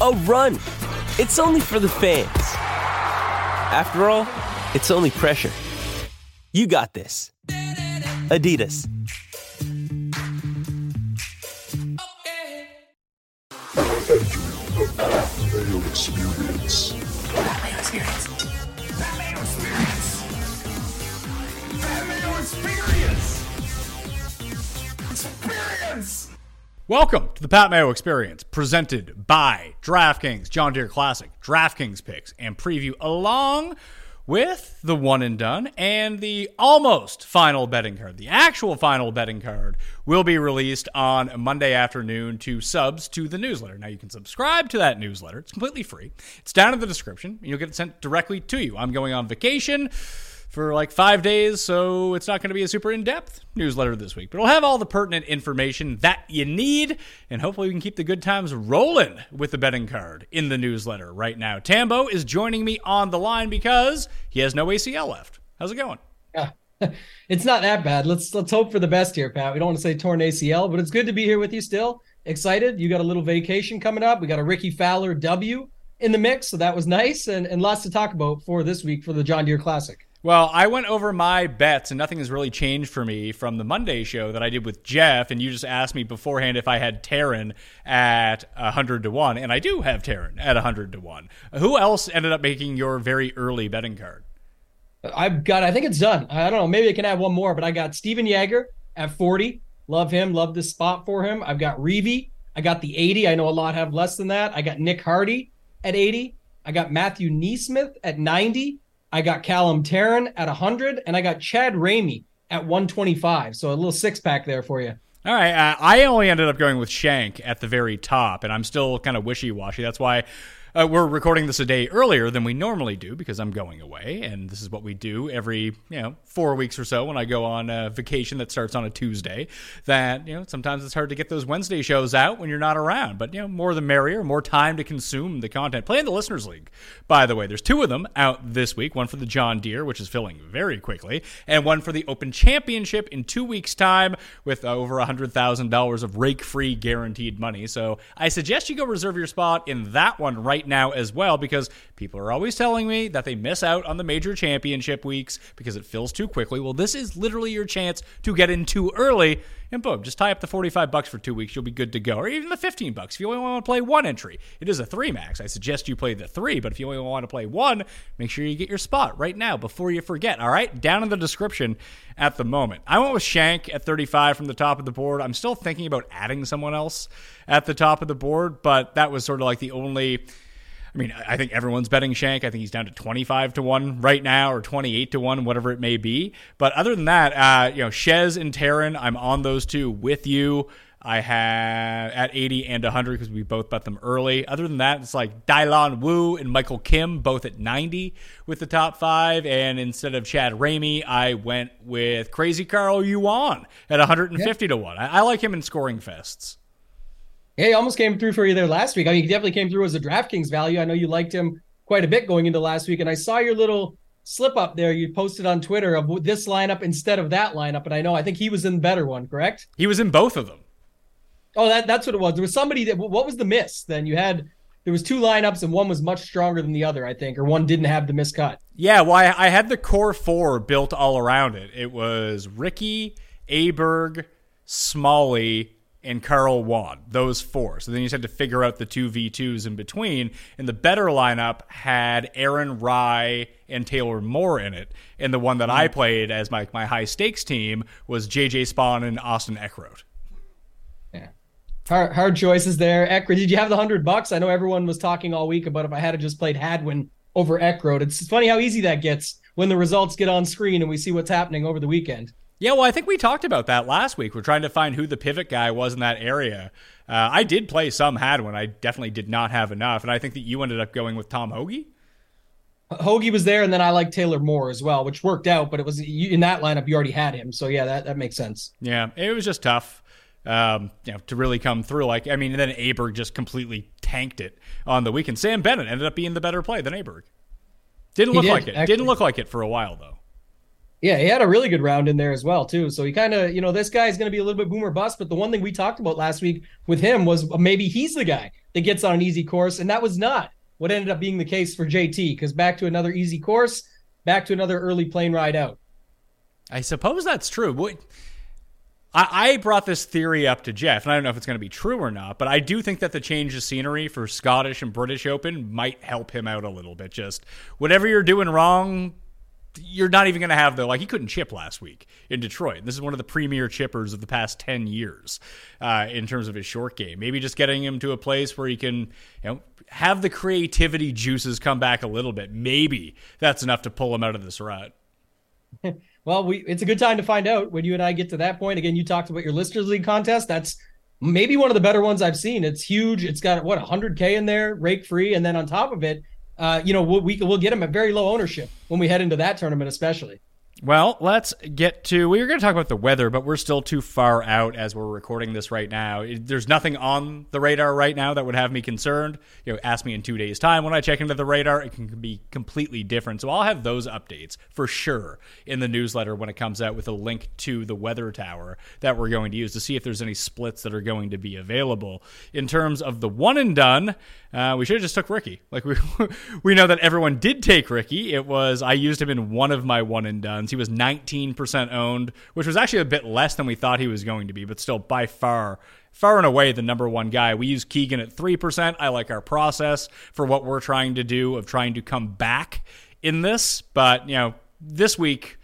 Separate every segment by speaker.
Speaker 1: a run. It's only for the fans. After all, it's only pressure. You got this. Adidas.
Speaker 2: Experience.
Speaker 3: Experience. Experience.
Speaker 4: Welcome to the Pat Mayo Experience, presented by DraftKings, John Deere Classic, DraftKings picks, and preview along with the one and done and the almost final betting card. The actual final betting card will be released on Monday afternoon to subs to the newsletter. Now you can subscribe to that newsletter. It's completely free. It's down in the description. And you'll get it sent directly to you. I'm going on vacation for like five days, so it's not going to be a super in depth newsletter this week. But it'll have all the pertinent information that you need, and hopefully we can keep the good times rolling with the betting card in the newsletter right now. Tambo is joining me on the line because he has no ACL left. How's it going?
Speaker 5: Yeah. It's not that bad. Let's let's hope for the best here, Pat. We don't want to say torn ACL, but it's good to be here with you still. Excited. You got a little vacation coming up. We got a Rickie Fowler W in the mix, so that was nice and, and lots to talk about for this week for the John Deere Classic.
Speaker 4: Well, I went over my bets, and nothing has really changed for me from the Monday show that I did with Jeff. And you just asked me beforehand if I had Tarren at 100 to 1. And I do have Tarren at 100 to 1. Who else ended up making your very early betting card?
Speaker 5: I've got, I think it's done. I don't know. Maybe I can add one more, but I got Stephan Jaeger at 40. Love him. Love this spot for him. I've got Reevy. I got the 80. I know a lot have less than that. I got Nick Hardy at 80. I got Matthew NeSmith at 90. I got Callum Tarren at 100, and I got Chad Ramey at 125. So a little six pack there for you.
Speaker 4: All right. Uh, I only ended up going with Schenk at the very top, and I'm still kind of wishy washy. That's why uh, we're recording this a day earlier than we normally do because I'm going away, and this is what we do every you know four weeks or so when I go on a vacation that starts on a Tuesday. That you know sometimes it's hard to get those Wednesday shows out when you're not around, but you know more the merrier, more time to consume the content. Play in the listeners league, by the way. There's two of them out this week. One for the John Deere, which is filling very quickly, and one for the Open Championship in two weeks' time with uh, over hundred thousand dollars of rake-free guaranteed money. So I suggest you go reserve your spot in that one right right now as well because people are always telling me that they miss out on the major championship weeks because it fills too quickly. Well, this is literally your chance to get in too early and boom, just tie up the 45 bucks for 2 weeks, you'll be good to go. Or even the 15 bucks if you only want to play one entry. It is a 3 max. I suggest you play the 3, but if you only want to play one, make sure you get your spot right now before you forget, all right? Down in the description at the moment. I went with Schenk at 35 from the top of the board. I'm still thinking about adding someone else at the top of the board, but that was sort of like the only I mean, I think everyone's betting Schenk. I think he's down to 25 to 1 right now or 28 to 1, whatever it may be. But other than that, uh, you know, Shez and Tarren, I'm on those two with you. I have at 80 and 100 because we both bet them early. Other than that, it's like Dylan Wu and Michael Kim both at 90 with the top five. And instead of Chad Ramey, I went with Crazy Carl Yuan at 150 yeah. to 1. I, I like him in scoring fests.
Speaker 5: Yeah, he almost came through for you there last week. I mean, he definitely came through as a DraftKings value. I know you liked him quite a bit going into last week, and I saw your little slip up there you posted on Twitter of this lineup instead of that lineup, and I know I think he was in the better one, correct?
Speaker 4: He was in both of them.
Speaker 5: Oh, that that's what it was. There was somebody that. What was the miss? Then you had there was two lineups and one was much stronger than the other, I think, or one didn't have the miscut.
Speaker 4: Yeah, well, I, I had the core four built all around it. It was Ricky, Aberg, Smalley, and Carl Juan. Those four. So then you just had to figure out the two V2s in between. And the better lineup had Aaron Rai and Taylor Moore in it. And the one that I mm. played as my, my high stakes team was JJ Spaun and Austin Eckroat.
Speaker 5: Yeah. Hard, hard choices there. Eckroat, did you have the hundred bucks? I know everyone was talking all week about if I had to just played Hadwin over Eckroat. It's funny how easy that gets when the results get on screen and we see what's happening over the weekend.
Speaker 4: Yeah, well, I think we talked about that last week. We're trying to find who the pivot guy was in that area. Uh, I did play some Hadwin. I definitely did not have enough. And I think that you ended up going with Tom Hoge.
Speaker 5: Hoagie was there, and then I like Taylor Moore as well, which worked out. But it was in that lineup you already had him, so yeah, that that makes sense.
Speaker 4: Yeah, it was just tough, um, you know, to really come through. Like, I mean, then Aberg just completely tanked it on the weekend. Sam Bennett ended up being the better play than Aberg. Didn't look
Speaker 5: did,
Speaker 4: like it.
Speaker 5: actually.
Speaker 4: Didn't look like it for a while though.
Speaker 5: Yeah, he had a really good round in there as well too. So he kind of, you know, this guy's going to be a little bit boomer bust. But the one thing we talked about last week with him was uh, maybe he's the guy that gets on an easy course, and that was not what ended up being the case for JT. Because back to another easy course, back to another early plane ride out.
Speaker 4: I suppose that's true. What I, I brought this theory up to Jeff, and I don't know if it's going to be true or not, but I do think that the change of scenery for Scottish and British Open might help him out a little bit. Just whatever you're doing wrong, you're not even going to have the like he couldn't chip last week in Detroit. This is one of the premier chippers of the past ten years uh, in terms of his short game. Maybe just getting him to a place where he can, you know, have the creativity juices come back a little bit. Maybe that's enough to pull him out of this rut.
Speaker 5: Well, we it's a good time to find out when you and I get to that point. Again, you talked about your listeners league contest. That's maybe one of the better ones I've seen. It's huge. It's got what 100k in there, rake free, and then on top of it, uh, you know, we'll, we we'll get them at very low ownership when we head into that tournament, especially.
Speaker 4: Well, let's get to. We were going to talk about the weather, but we're still too far out as we're recording this right now. There's nothing on the radar right now that would have me concerned. You know, ask me in two days' time when I check into the radar. It can be completely different. So I'll have those updates for sure in the newsletter when it comes out with a link to the weather tower that we're going to use to see if there's any splits that are going to be available. In terms of the one and done, uh, we should have just took Ricky. Like we we know that everyone did take Ricky. It was I used him in one of my one and dones. He was 19% owned, which was actually a bit less than we thought he was going to be, but still by far far and away the number one guy. We use Keegan at 3%. I like our process for what we're trying to do of trying to come back in this, but you know, this week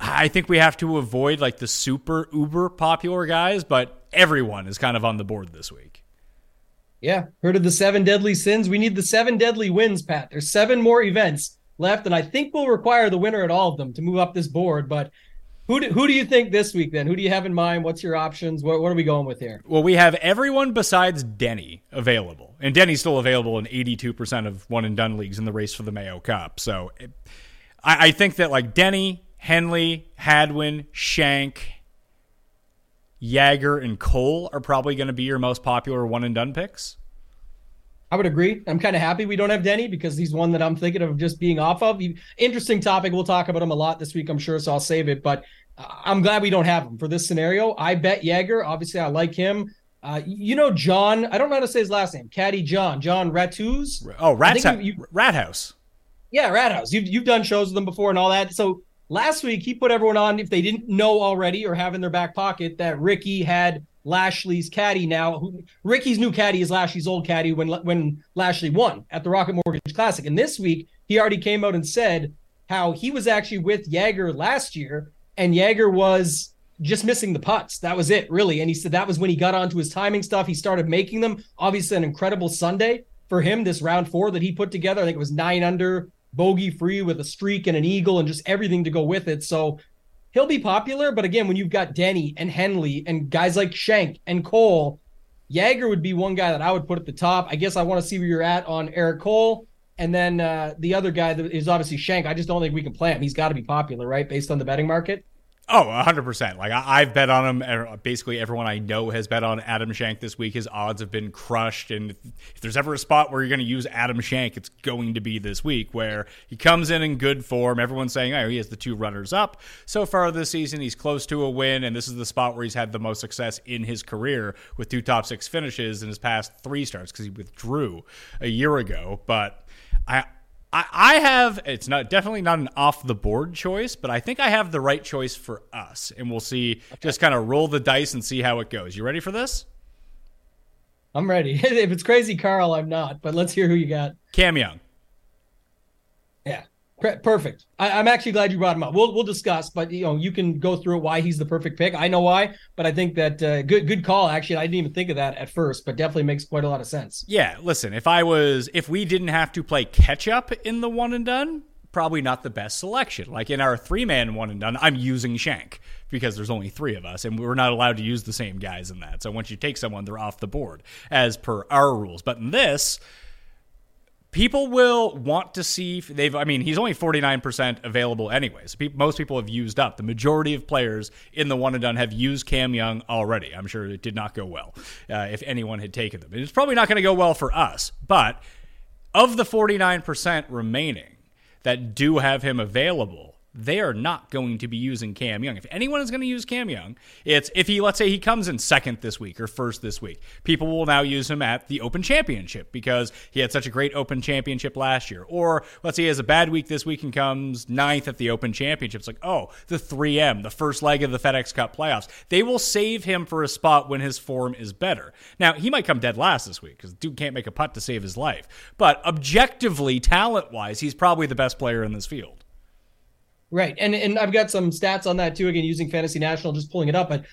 Speaker 4: I think we have to avoid like the super uber popular guys, but everyone is kind of on the board this week.
Speaker 5: Yeah, heard of the seven deadly sins? We need the seven deadly wins, Pat. There's seven more events left, and I think we'll require the winner at all of them to move up this board. But who do, who do you think this week? Then who do you have in mind? What's your options? What, what are we going with here?
Speaker 4: Well, we have everyone besides Denny available, and Denny's still available in 82% of one and done leagues in the race for the Mayo Cup. So, I, I think that like Denny, Henley, Hadwin, Schenk, Jaeger, and Cole are probably going to be your most popular one and done picks.
Speaker 5: I would agree. I'm kind of happy we don't have Denny because he's one that I'm thinking of just being off of. Interesting topic. We'll talk about him a lot this week, I'm sure, so I'll save it. But I'm glad we don't have him for this scenario. I bet Jaeger. Obviously, I like him. Uh, you know, John, I don't know how to say his last name. Caddy John, John Ratuz.
Speaker 4: Oh, Rat,
Speaker 5: think you- you-
Speaker 4: Rat House.
Speaker 5: Yeah, Rat House. You've, you've done shows with them before and all that. So last week, he put everyone on, if they didn't know already or have in their back pocket, that Ricky had Lashley's caddy now. Who, Ricky's new caddy is Lashley's old caddy when, when Lashley won at the Rocket Mortgage Classic. And this week, he already came out and said how he was actually with Jaeger last year, and Jaeger was just missing the putts. That was it, really. And he said that was when he got onto his timing stuff. He started making them. Obviously, an incredible Sunday for him, this round four that he put together. I think it was nine under, bogey free with a streak and an eagle and just everything to go with it. So he'll be popular. But again, when you've got Denny and Henley and guys like Schenk and Cole, Jaeger would be one guy that I would put at the top. I guess I want to see where you're at on Eric Cole. And then uh, the other guy that is obviously Schenk. I just don't think we can play him. He's got to be popular, right? Based on the betting market.
Speaker 4: Oh, 100%. Like, I, have bet on him. Er, basically, everyone I know has bet on Adam Schenk this week. His odds have been crushed. And if, if there's ever a spot where you're going to use Adam Schenk, it's going to be this week, where he comes in in good form. Everyone's saying, oh, he has the two runners up. So far this season, he's close to a win. And this is the spot where he's had the most success in his career with two top six finishes in his past three starts because he withdrew a year ago. But I I, I have it's not definitely not an off the board choice, but I think I have the right choice for us, and we'll see. Okay. Just kind of roll the dice and see how it goes. You ready for this?
Speaker 5: I'm ready. if it's crazy, Carl, I'm not. But let's hear who you got.
Speaker 4: Cam Young.
Speaker 5: Perfect. I, am actually glad you brought him up. We'll we'll discuss, but you know you can go through why he's the perfect pick. I know why, but I think that uh, good good call. Actually, I didn't even think of that at first, but definitely makes quite a lot of sense.
Speaker 4: Yeah. Listen, if I was if we didn't have to play catch up in the one and done, probably not the best selection. Like in our three man one and done, I'm using Schenk because there's only three of us and we're not allowed to use the same guys in that. So once you take someone, they're off the board as per our rules. But in this people will want to see they've i mean he's only 49% available anyways most people have used up. The majority of players in the one and done have used cam young already. I'm sure it did not go well uh, if anyone had taken them. It's probably not going to go well for us but of the 49% remaining that do have him available they are not going to be using Cam Young. If anyone is going to use Cam Young, it's if he, let's say, he comes in second this week or first this week. People will now use him at the Open Championship because he had such a great Open Championship last year. Or let's say he has a bad week this week and comes ninth at the Open Championship. It's like, oh, the 3M, the first leg of the FedEx Cup playoffs. They will save him for a spot when his form is better. Now, he might come dead last this week because dude can't make a putt to save his life. But objectively, talent wise, he's probably the best player in this field.
Speaker 5: Right. And and I've got some stats on that too, again, using Fantasy National, just pulling it up. But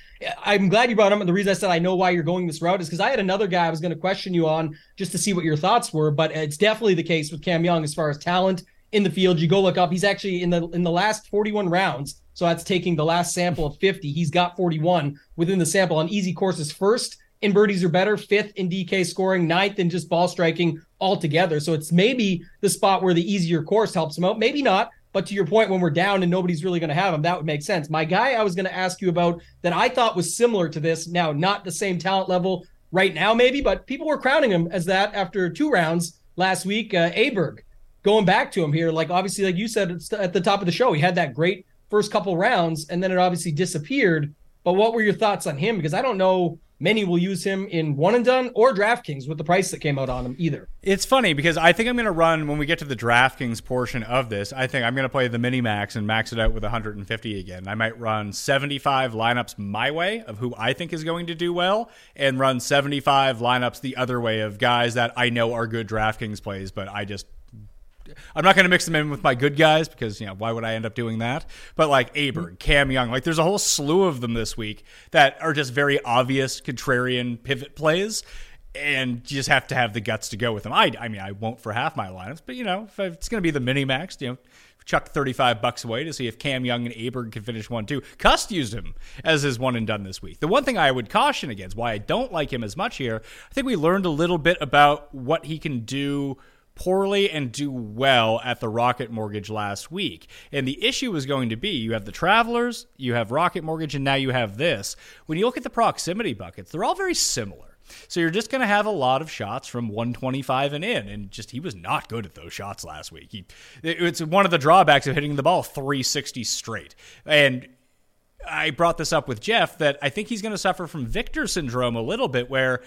Speaker 5: I'm glad you brought him. And the reason I said I know why you're going this route is because I had another guy I was going to question you on just to see what your thoughts were. But it's definitely the case with Cam Young as far as talent in the field. You go look up, he's actually in the in the last 41 rounds. So that's taking the last sample of 50. He's got 41 within the sample on easy courses first in birdies are better, fifth in DK scoring, ninth in just ball striking altogether. So it's maybe the spot where the easier course helps him out. Maybe not. But to your point, when we're down and nobody's really going to have him, that would make sense. My guy I was going to ask you about that I thought was similar to this. Now, not the same talent level right now, maybe, but people were crowning him as that after two rounds last week. Uh, Aberg, going back to him here, like obviously, like you said at the top of the show, he had that great first couple rounds and then it obviously disappeared. But what were your thoughts on him? Because I don't know many will use him in one and done or DraftKings with the price that came out on him either.
Speaker 4: It's funny because I think I'm going to run when we get to the DraftKings portion of this. I think I'm going to play the mini max and max it out with 150 again. I might run 75 lineups my way of who I think is going to do well and run 75 lineups the other way of guys that I know are good DraftKings plays, but I just I'm not going to mix them in with my good guys because, you know, why would I end up doing that? But like Aberg, mm-hmm. Cam Young, like there's a whole slew of them this week that are just very obvious contrarian pivot plays. And you just have to have the guts to go with them. I, I mean, I won't for half my lineups, but you know, if it's going to be the mini max, you know, chuck 35 bucks away to see if Cam Young and Aberg can finish one too. Cust used him as his one and done this week. The one thing I would caution against, why I don't like him as much here, I think we learned a little bit about what he can do poorly and do well at the Rocket Mortgage last week. And the issue is going to be you have the Travelers, you have Rocket Mortgage, and now you have this. When you look at the proximity buckets, they're all very similar. So you're just going to have a lot of shots from 125 and in, and just he was not good at those shots last week. He, it's one of the drawbacks of hitting the ball 360 straight, and I brought this up with Jeff that I think he's going to suffer from Viktor syndrome a little bit, where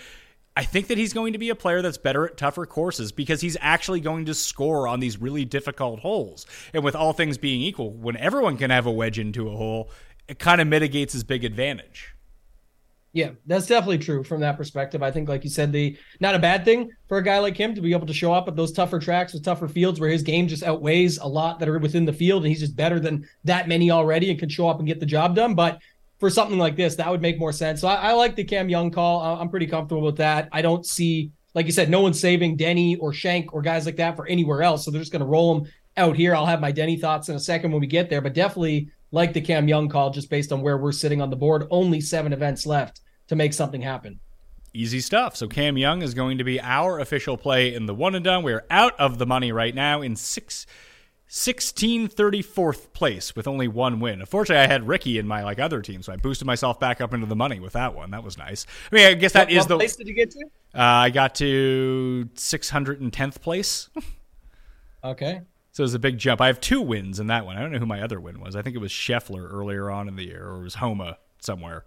Speaker 4: I think that he's going to be a player that's better at tougher courses because he's actually going to score on these really difficult holes. And with all things being equal, when everyone can have a wedge into a hole, it kind of mitigates his big advantage.
Speaker 5: Yeah, that's definitely true from that perspective. I think, like you said, the not a bad thing for a guy like him to be able to show up at those tougher tracks with tougher fields where his game just outweighs a lot that are within the field, and he's just better than that many already and can show up and get the job done. But for something like this, that would make more sense. So I, I like the Cam Young call. I'm pretty comfortable with that. I don't see, like you said, no one's saving Denny or Schenk or guys like that for anywhere else. So they're just going to roll them out here. I'll have my Denny thoughts in a second when we get there, but definitely like the Cam Young call just based on where we're sitting on the board. Only seven events left to make something happen.
Speaker 4: Easy stuff. So Cam Young is going to be our official play in the one and done. We're out of the money right now in six 1634th place with only one win. Unfortunately, I had Ricky in my like other team, so I boosted myself back up into the money with that one. That was nice. I mean, I guess that
Speaker 5: what,
Speaker 4: is
Speaker 5: what
Speaker 4: the
Speaker 5: place did you get to?
Speaker 4: uh, I got to 610th place.
Speaker 5: Okay.
Speaker 4: So it was a big jump. I have two wins in that one. I don't know who my other win was. I think it was Scheffler earlier on in the year, or it was Homa somewhere.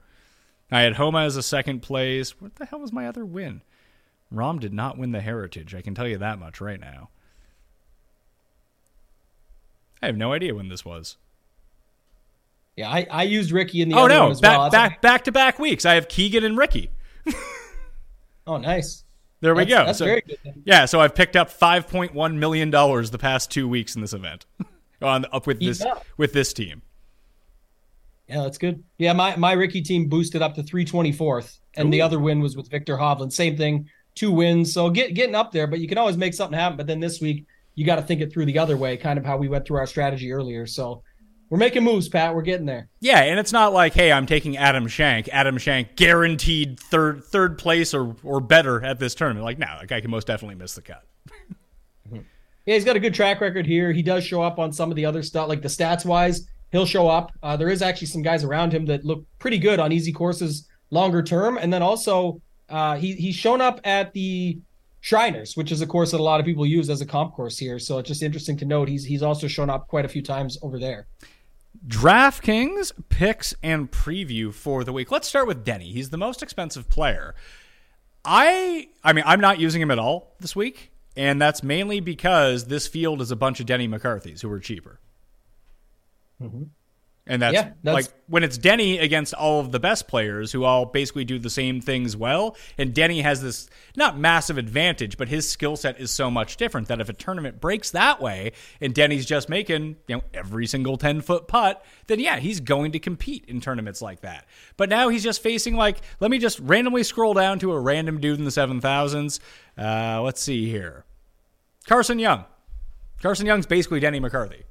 Speaker 4: I had Homa as a second place. What the hell was my other win? Rahm did not win the Heritage. I can tell you that much right now. I have no idea when this was.
Speaker 5: Yeah, I, I used Ricky in the
Speaker 4: oh
Speaker 5: other
Speaker 4: no, back
Speaker 5: well.
Speaker 4: back back to back weeks. I have Keegan and Ricky.
Speaker 5: Oh, nice.
Speaker 4: There we
Speaker 5: That's-
Speaker 4: go.
Speaker 5: That's
Speaker 4: So-
Speaker 5: very good.
Speaker 4: Yeah, so I've picked up five point one million dollars the past two weeks in this event. On up with this
Speaker 5: up.
Speaker 4: with this team.
Speaker 5: Yeah, that's good. Yeah, my, my Ricky team boosted up to 324th, and the other win was with Viktor Hovland. Same thing, two wins. So get, getting up there, but you can always make something happen. But then this week, you got to think it through the other way, kind of how we went through our strategy earlier. So we're making moves, Pat. We're getting there.
Speaker 4: Yeah, and it's not like, hey, I'm taking Adam Schenk. Adam Schenk guaranteed third third place or or better at this tournament. Like, no, that guy can most definitely miss the cut.
Speaker 5: Yeah, he's got a good track record here. He does show up on some of the other stuff, like the stats wise. He'll show up. Uh, there is actually some guys around him that look pretty good on easy courses longer term, and then also uh, he he's shown up at the Shriners, which is a course that a lot of people use as a comp course here. So it's just interesting to note he's he's also shown up quite a few times over there.
Speaker 4: DraftKings picks and preview for the week. Let's start with Denny. He's the most expensive player. I I mean, I'm not using him at all this week, and that's mainly because this field is a bunch of Denny McCarthy's who are cheaper. Mm-hmm. And that's,
Speaker 5: Yeah, that's-
Speaker 4: like when it's Denny against all of the best players who all basically do the same things well, and Denny has this not massive advantage, but his skill set is so much different that if a tournament breaks that way and Denny's just making, you know, every single 10 foot putt, then yeah, he's going to compete in tournaments like that. But now he's just facing like, let me just randomly scroll down to a random dude in the 7000s. Uh, let's see here. Carson Young. Carson Young's basically Denny McCarthy.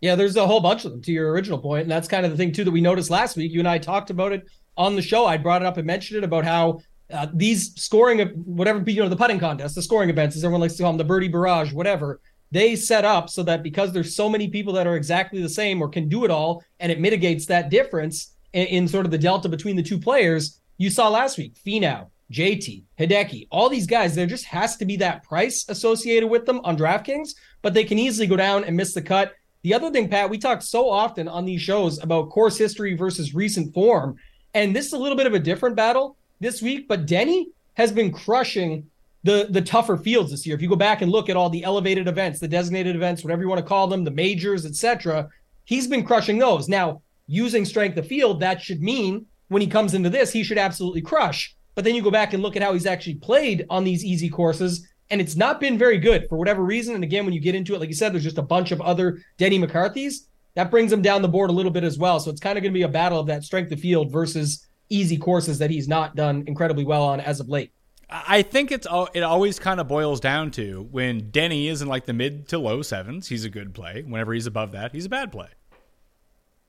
Speaker 5: Yeah, there's a whole bunch of them to your original point, and that's kind of the thing too that we noticed last week. You and I talked about it on the show. I brought it up and mentioned it about how uh, these scoring whatever you know the putting contest, the scoring events, as everyone likes to call them, the birdie barrage, whatever. They set up so that because there's so many people that are exactly the same or can do it all, and it mitigates that difference in, in sort of the delta between the two players. You saw last week, Finau, JT, Hideki, all these guys. There just has to be that price associated with them on DraftKings, but they can easily go down and miss the cut. The other thing, Pat, we talk so often on these shows about course history versus recent form. And this is a little bit of a different battle this week, but Denny has been crushing the the tougher fields this year. If you go back and look at all the elevated events, the designated events, whatever you want to call them, the majors, etc., he's been crushing those. Now, using strength of field, that should mean when he comes into this, he should absolutely crush. But then you go back and look at how he's actually played on these easy courses, and it's not been very good for whatever reason. And again, when you get into it, like you said, there's just a bunch of other Denny McCarthy's. That brings him down the board a little bit as well. So it's kind of going to be a battle of that strength of field versus easy courses that he's not done incredibly well on as of late.
Speaker 4: I think it's all, it always kind of boils down to when Denny is in like the mid to low sevens, he's a good play. Whenever he's above that, he's a bad play.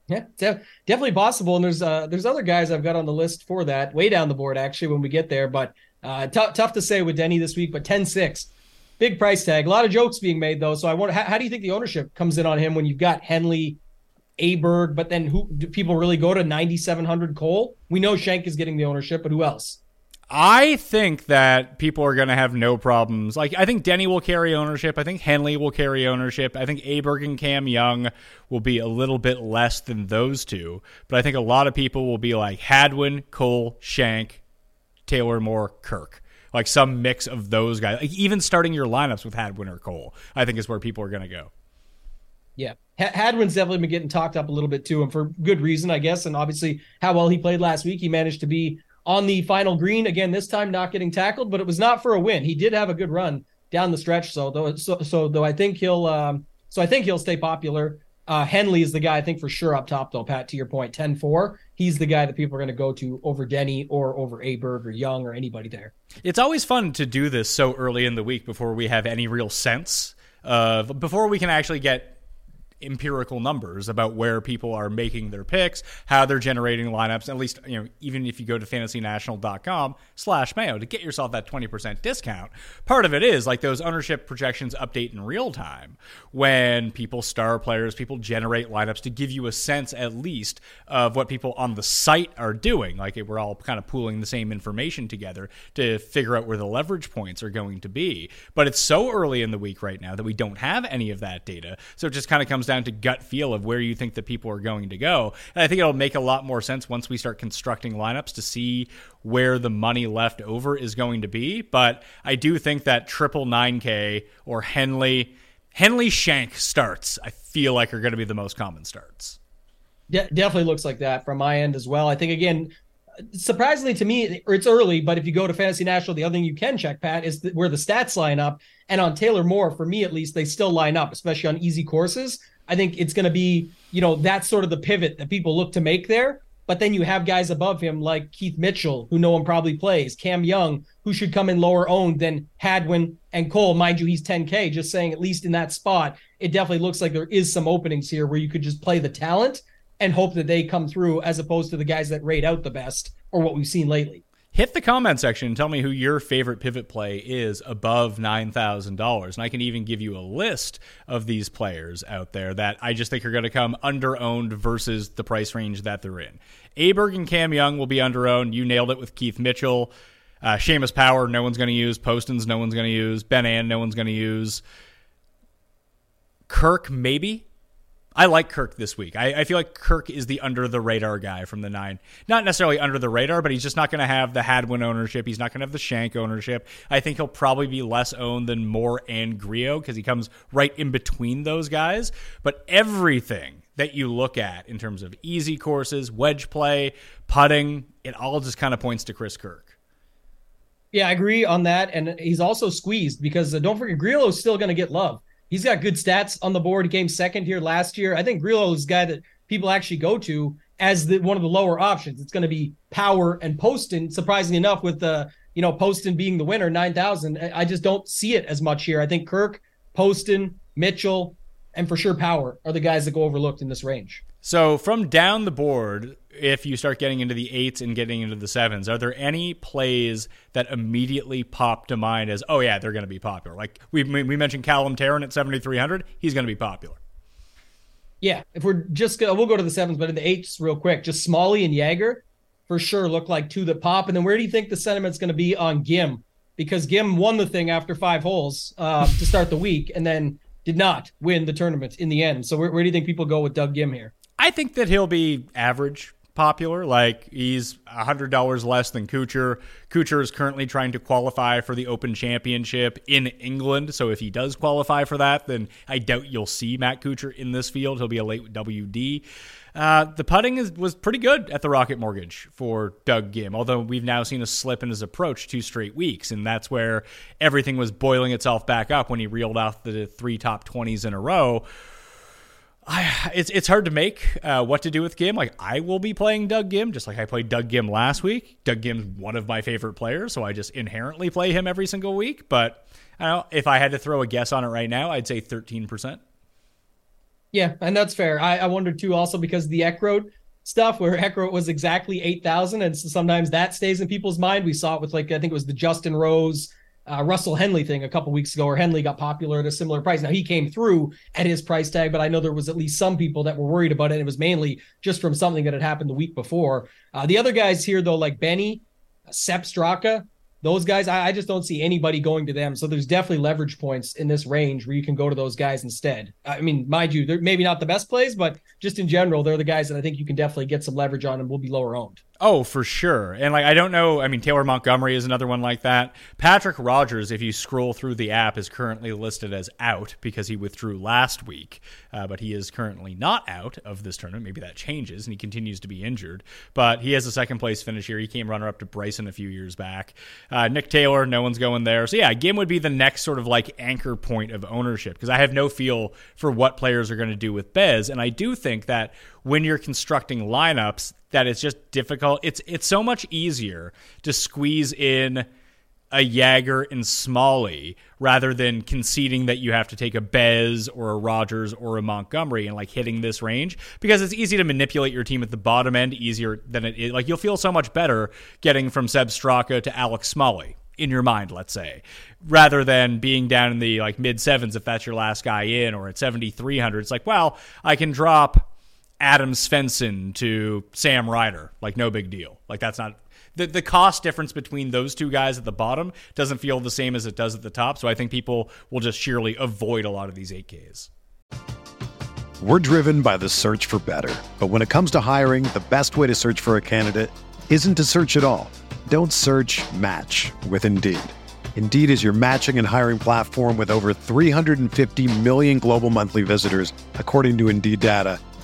Speaker 5: Yeah, de- definitely possible. And there's uh there's other guys I've got on the list for that way down the board actually when we get there. But uh, t- tough to say with Denny this week. But 10-6, big price tag. A lot of jokes being made though. So I wonder how, how do you think the ownership comes in on him when you've got Henley, Aberg, but then who do people really go to 9700 Cole? We know Schenk is getting the ownership, but who else?
Speaker 4: I think that people are going to have no problems. Like, I think Denny will carry ownership. I think Henley will carry ownership. I think Aberg and Cam Young will be a little bit less than those two. But I think a lot of people will be like Hadwin, Cole, Schenk, Taylor Moore, Kirk. Like some mix of those guys. Like even starting your lineups with Hadwin or Cole, I think is where people are going to go.
Speaker 5: Yeah. Hadwin's definitely been getting talked up a little bit too, and for good reason, I guess. And obviously, how well he played last week, he managed to be on the final green again this time, not getting tackled, but it was not for a win. He did have a good run down the stretch, so though. So, so though I think he'll, um, so I think he'll stay popular. Uh, Henley is the guy I think for sure up top, though. Pat, to your point, 10-4, he's the guy that people are going to go to over Denny or over Aberg or Young or anybody there.
Speaker 4: It's always fun to do this so early in the week before we have any real sense of before we can actually get empirical numbers about where people are making their picks, how they're generating lineups. At least, you know, even if you go to fantasynational.com slash mayo to get yourself that 20% discount, part of it is like those ownership projections update in real time when people star players, people generate lineups to give you a sense at least of what people on the site are doing. Like we're all kind of pooling the same information together to figure out where the leverage points are going to be. But it's so early in the week right now that we don't have any of that data. So it just kind of comes down to gut feel of where you think the people are going to go. And I think it'll make a lot more sense once we start constructing lineups to see where the money left over is going to be. But I do think that triple 9K or Henley, Henley Schenk starts, I feel like are going to be the most common starts.
Speaker 5: De- definitely looks like that from my end as well. I think, again, surprisingly to me, it's early, but if you go to Fantasy National, the other thing you can check, Pat, is where the stats line up. And on Taylor Moore, for me at least, they still line up, especially on easy courses. I think it's going to be, you know, that's sort of the pivot that people look to make there. But then you have guys above him like Keith Mitchell, who no one probably plays, Cam Young, who should come in lower owned than Hadwin and Cole. Mind you, he's 10K, just saying, at least in that spot, it definitely looks like there is some openings here where you could just play the talent and hope that they come through as opposed to the guys that rate out the best or what we've seen lately
Speaker 4: hit the comment section and tell me who your favorite pivot play is above $9,000. And I can even give you a list of these players out there that I just think are going to come under owned versus the price range that they're in. Aberg and Cam Young will be under owned. You nailed it with Keith Mitchell. Uh, Seamus Power, no one's going to use. Postons, no one's going to use. Ben An, no one's going to use. Kirk, maybe. I like Kirk this week. I, I, feel like Kirk is the under the radar guy from the nine. Not necessarily under the radar, but he's just not going to have the Hadwin ownership. He's not going to have the Schenk ownership. I think he'll probably be less owned than Moore and Grillo because he comes right in between those guys. But everything that you look at in terms of easy courses, wedge play, putting, it all just kind of points to Chris Kirk.
Speaker 5: Yeah, I agree on that. And he's also squeezed because uh, don't forget, Grillo's still going to get love he's got good stats on the board. He came second here last year. I think Grillo is a guy that people actually go to as the one of the lower options. It's going to be Power and Poston. Surprisingly enough, with the you know Poston being the winner, nine thousand. I just don't see it as much here. I think Kirk, Poston, Mitchell, and for sure Power are the guys that go overlooked in this range.
Speaker 4: So from down the board, if you start getting into the eights and getting into the sevens, are there any plays that immediately pop to mind as, oh yeah, they're going to be popular? Like we we mentioned Callum Tarren at seventy three hundred, he's going to be popular.
Speaker 5: Yeah, if we're just gonna, we'll go to the sevens, but in the eights, real quick, just Smalley and Jaeger for sure look like two that pop. And then where do you think the sentiment's going to be on Ghim? Because Ghim won the thing after five holes uh, to start the week, and then did not win the tournament in the end. So where, where do you think people go with Doug Ghim here?
Speaker 4: I think that he'll be average popular. Like he's hundred dollars less than Kuchar. Kuchar is currently trying to qualify for the Open Championship in England. So if he does qualify for that, then I doubt you'll see Matt Kuchar in this field. He'll be a late WD. Uh, the putting is, was pretty good at the Rocket Mortgage for Doug Ghim, although we've now seen a slip in his approach two straight weeks, and that's where everything was boiling itself back up when he reeled off the three top 20s in a row. I, it's it's hard to make uh, what to do with Ghim. Like I will be playing Doug Ghim, just like I played Doug Ghim last week. Doug Ghim's one of my favorite players, so I just inherently play him every single week. But I don't know if I had to throw a guess on it right now, I'd say thirteen percent.
Speaker 5: Yeah, and that's fair. I, I wondered too, also because the Eckroat stuff, where Eckroat was exactly eight thousand, and so sometimes that stays in people's mind. We saw it with like I think it was the Justin Rose uh, Russell Henley thing a couple weeks ago, where Henley got popular at a similar price. Now he came through at his price tag, but I know there was at least some people that were worried about it. It was mainly just from something that had happened the week before. Uh, the other guys here, though, like Benny, Sepp Straka, those guys, I, I, just don't see anybody going to them. So there's definitely leverage points in this range where you can go to those guys instead. I mean, mind you, they're maybe not the best plays, but just in general, they're the guys that I think you can definitely get some leverage on and will be lower owned.
Speaker 4: Oh, for sure. And like I don't know, I mean Taylor Montgomery is another one like that. Patrick Rodgers, if you scroll through the app, is currently listed as out because he withdrew last week. Uh, but he is currently not out of this tournament. Maybe that changes and he continues to be injured. But he has a second place finish here. He came runner up to Bryson a few years back. Uh, Nick Taylor, no one's going there. So yeah, Ghim would be the next sort of like anchor point of ownership because I have no feel for what players are going to do with Bez. And I do think that when you're constructing lineups, that it's just difficult. It's it's so much easier to squeeze in a Jaeger and Smalley rather than conceding that you have to take a Bez or a Rodgers or a Montgomery and like hitting this range because it's easy to manipulate your team at the bottom end easier than it is. Like you'll feel so much better getting from Sepp Straka to Alex Smalley in your mind, let's say, rather than being down in the like mid sevens if that's your last guy in or at 7,300. It's like, well, I can drop Adam Svensson to Sam Ryder. Like, no big deal. Like, that's not the, the cost difference between those two guys at the bottom doesn't feel the same as it does at the top. So I think people will just sheerly avoid a lot of these 8Ks.
Speaker 6: We're driven by the search for better. But when it comes to hiring, the best way to search for a candidate isn't to search at all. Don't search match with Indeed. Indeed is your matching and hiring platform with over 350 million global monthly visitors, according to Indeed data,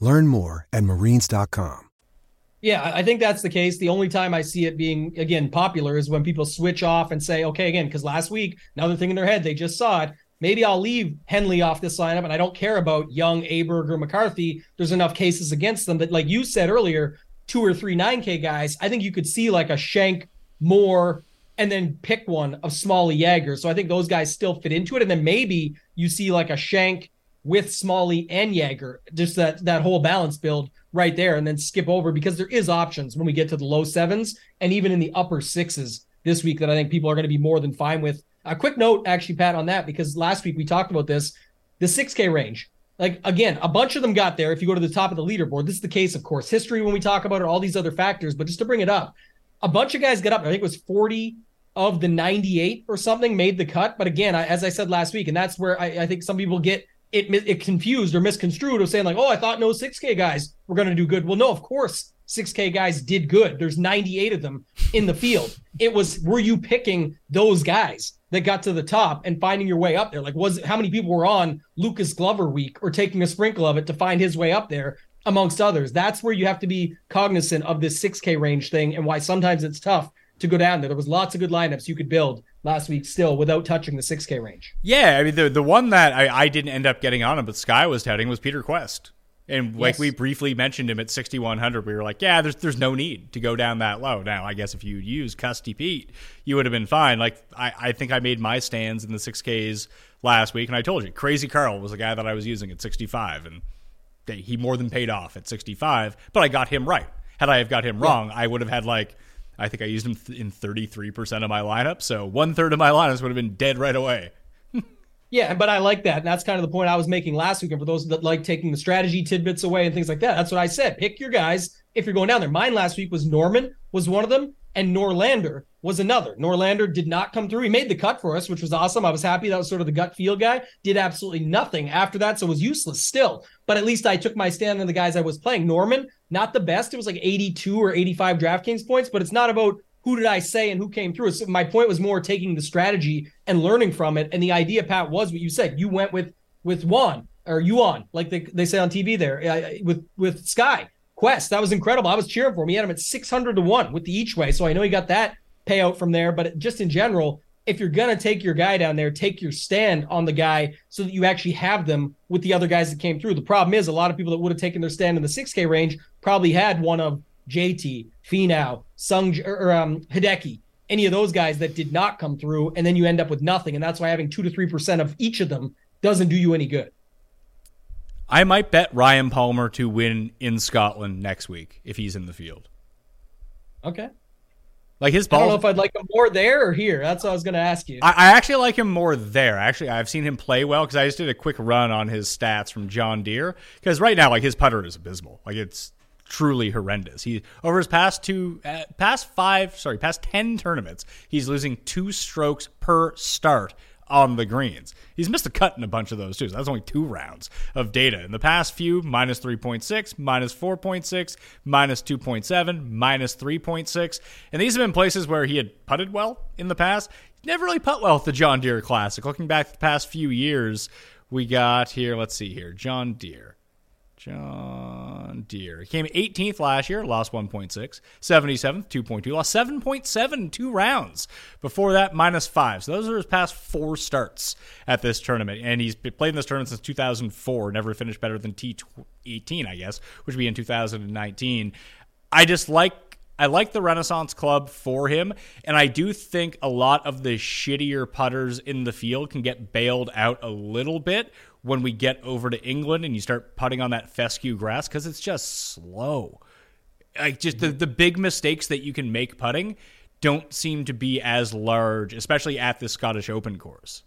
Speaker 7: Learn more at marines.com.
Speaker 5: Yeah, I think that's the case. The only time I see it being again popular is when people switch off and say, okay, again, because last week, another they're in their head, they just saw it. Maybe I'll leave Henley off this lineup and I don't care about Young, Aberg, or McCarthy. There's enough cases against them that, like you said earlier, two or three 9K guys, I think you could see like a Schenk, Moore, and then pick one of Smalley Jaeger. So I think those guys still fit into it. And then maybe you see like a Schenk with Smalley and Jaeger, just that that whole balance build right there, and then skip over because there is options when we get to the low sevens and even in the upper sixes this week that I think people are going to be more than fine with. A quick note, actually, Pat, on that because last week we talked about this, the 6K range. Like again, a bunch of them got there. If you go to the top of the leaderboard, this is the case, of course, history when we talk about it, all these other factors. But just to bring it up, a bunch of guys got up. I think it was 40 of the 98 or something made the cut. But again, I, as I said last week, and that's where I, I think some people get it it confused or misconstrued of saying like, oh, I thought no 6K guys were going to do good. Well, no, of course 6K guys did good. There's 98 of them in the field. It was were you picking those guys that got to the top and finding your way up there? Like was how many people were on Lucas Glover week or taking a sprinkle of it to find his way up there amongst others? That's where you have to be cognizant of this 6K range thing and why sometimes it's tough to go down there. There was lots of good lineups you could build last week still without touching the 6K range.
Speaker 4: Yeah, I mean the the one that I, I didn't end up getting on him, but Sky was touting was Peter Kuest. And like
Speaker 5: Yes.
Speaker 4: we briefly mentioned him at 6100, we were like, yeah, there's there's no need to go down that low. Now, I guess if you'd use Custy Pete, you would have been fine. Like I, I think I made my stands in the 6Ks last week, and I told you, Crazy Carl was the guy that I was using at 65, and they, he more than paid off at 65. But I got him right. Had I have got him wrong, I would have had like I think I used him th- in 33% of my lineup. So one third of my lineups would have been dead right away.
Speaker 5: Yeah, but I like that. And that's kind of the point I was making last week. And for those that like taking the strategy tidbits away and things like that, that's what I said. Pick your guys if you're going down there. Mine last week was Norman was one of them. And Norlander was another. Norlander did not come through. He made the cut for us, which was awesome. I was happy. That was sort of the gut feel guy. Did absolutely nothing after that, so was useless still. But at least I took my stand on the guys I was playing. Norman, not the best. It was like 82 or 85 DraftKings points, but it's not about who did I say and who came through. So my point was more taking the strategy and learning from it. And the idea, Pat, was what you said. You went with with Juan or Yuan, like they, they say on TV there, uh, with with Sky Kuest. That was incredible. I was cheering for him. He had him at 600 to one with the each way. So I know he got that payout from there. But just in general, if you're gonna take your guy down there, take your stand on the guy so that you actually have them with the other guys that came through. The problem is a lot of people that would have taken their stand in the 6K range probably had one of JT, Finau, Sung or um, Hideki, any of those guys that did not come through, and then you end up with nothing. And that's why having two to three percent of each of them doesn't do you any good.
Speaker 4: I might bet Ryan Palmer to win in Scotland next week if he's in the field.
Speaker 5: Okay.
Speaker 4: Like his
Speaker 5: I don't know if I'd like him more there or here. That's what I was going to ask you.
Speaker 4: I, I actually like him more there. Actually, I've seen him play well because I just did a quick run on his stats from John Deere. Because right now, like his putter is abysmal. Like it's truly horrendous. He over his past two, uh, past five, sorry, past ten tournaments, he's losing two strokes per start on the greens. He's missed a cut in a bunch of those too. So that's only two rounds of data. In the past few, minus 3.6, minus 4.6, minus 2.7, minus 3.6. And these have been places where he had putted well in the past. Never really put well at the John Deere Classic. Looking back the past few years, we got here, let's see here, John Deere. John Deere. He came 18th last year, lost 1.6. 77th, 2.2. Lost 7.7 two rounds. Before that, minus five. So those are his past four starts at this tournament. And he's played in this tournament since 2004. Never finished better than T18, I guess, which would be in 2019. I just like I like the Renaissance Club for him, and I do think a lot of the shittier putters in the field can get bailed out a little bit when we get over to England and you start putting on that fescue grass because it's just slow. Like just the, the big mistakes that you can make putting don't seem to be as large, especially at the Scottish Open course.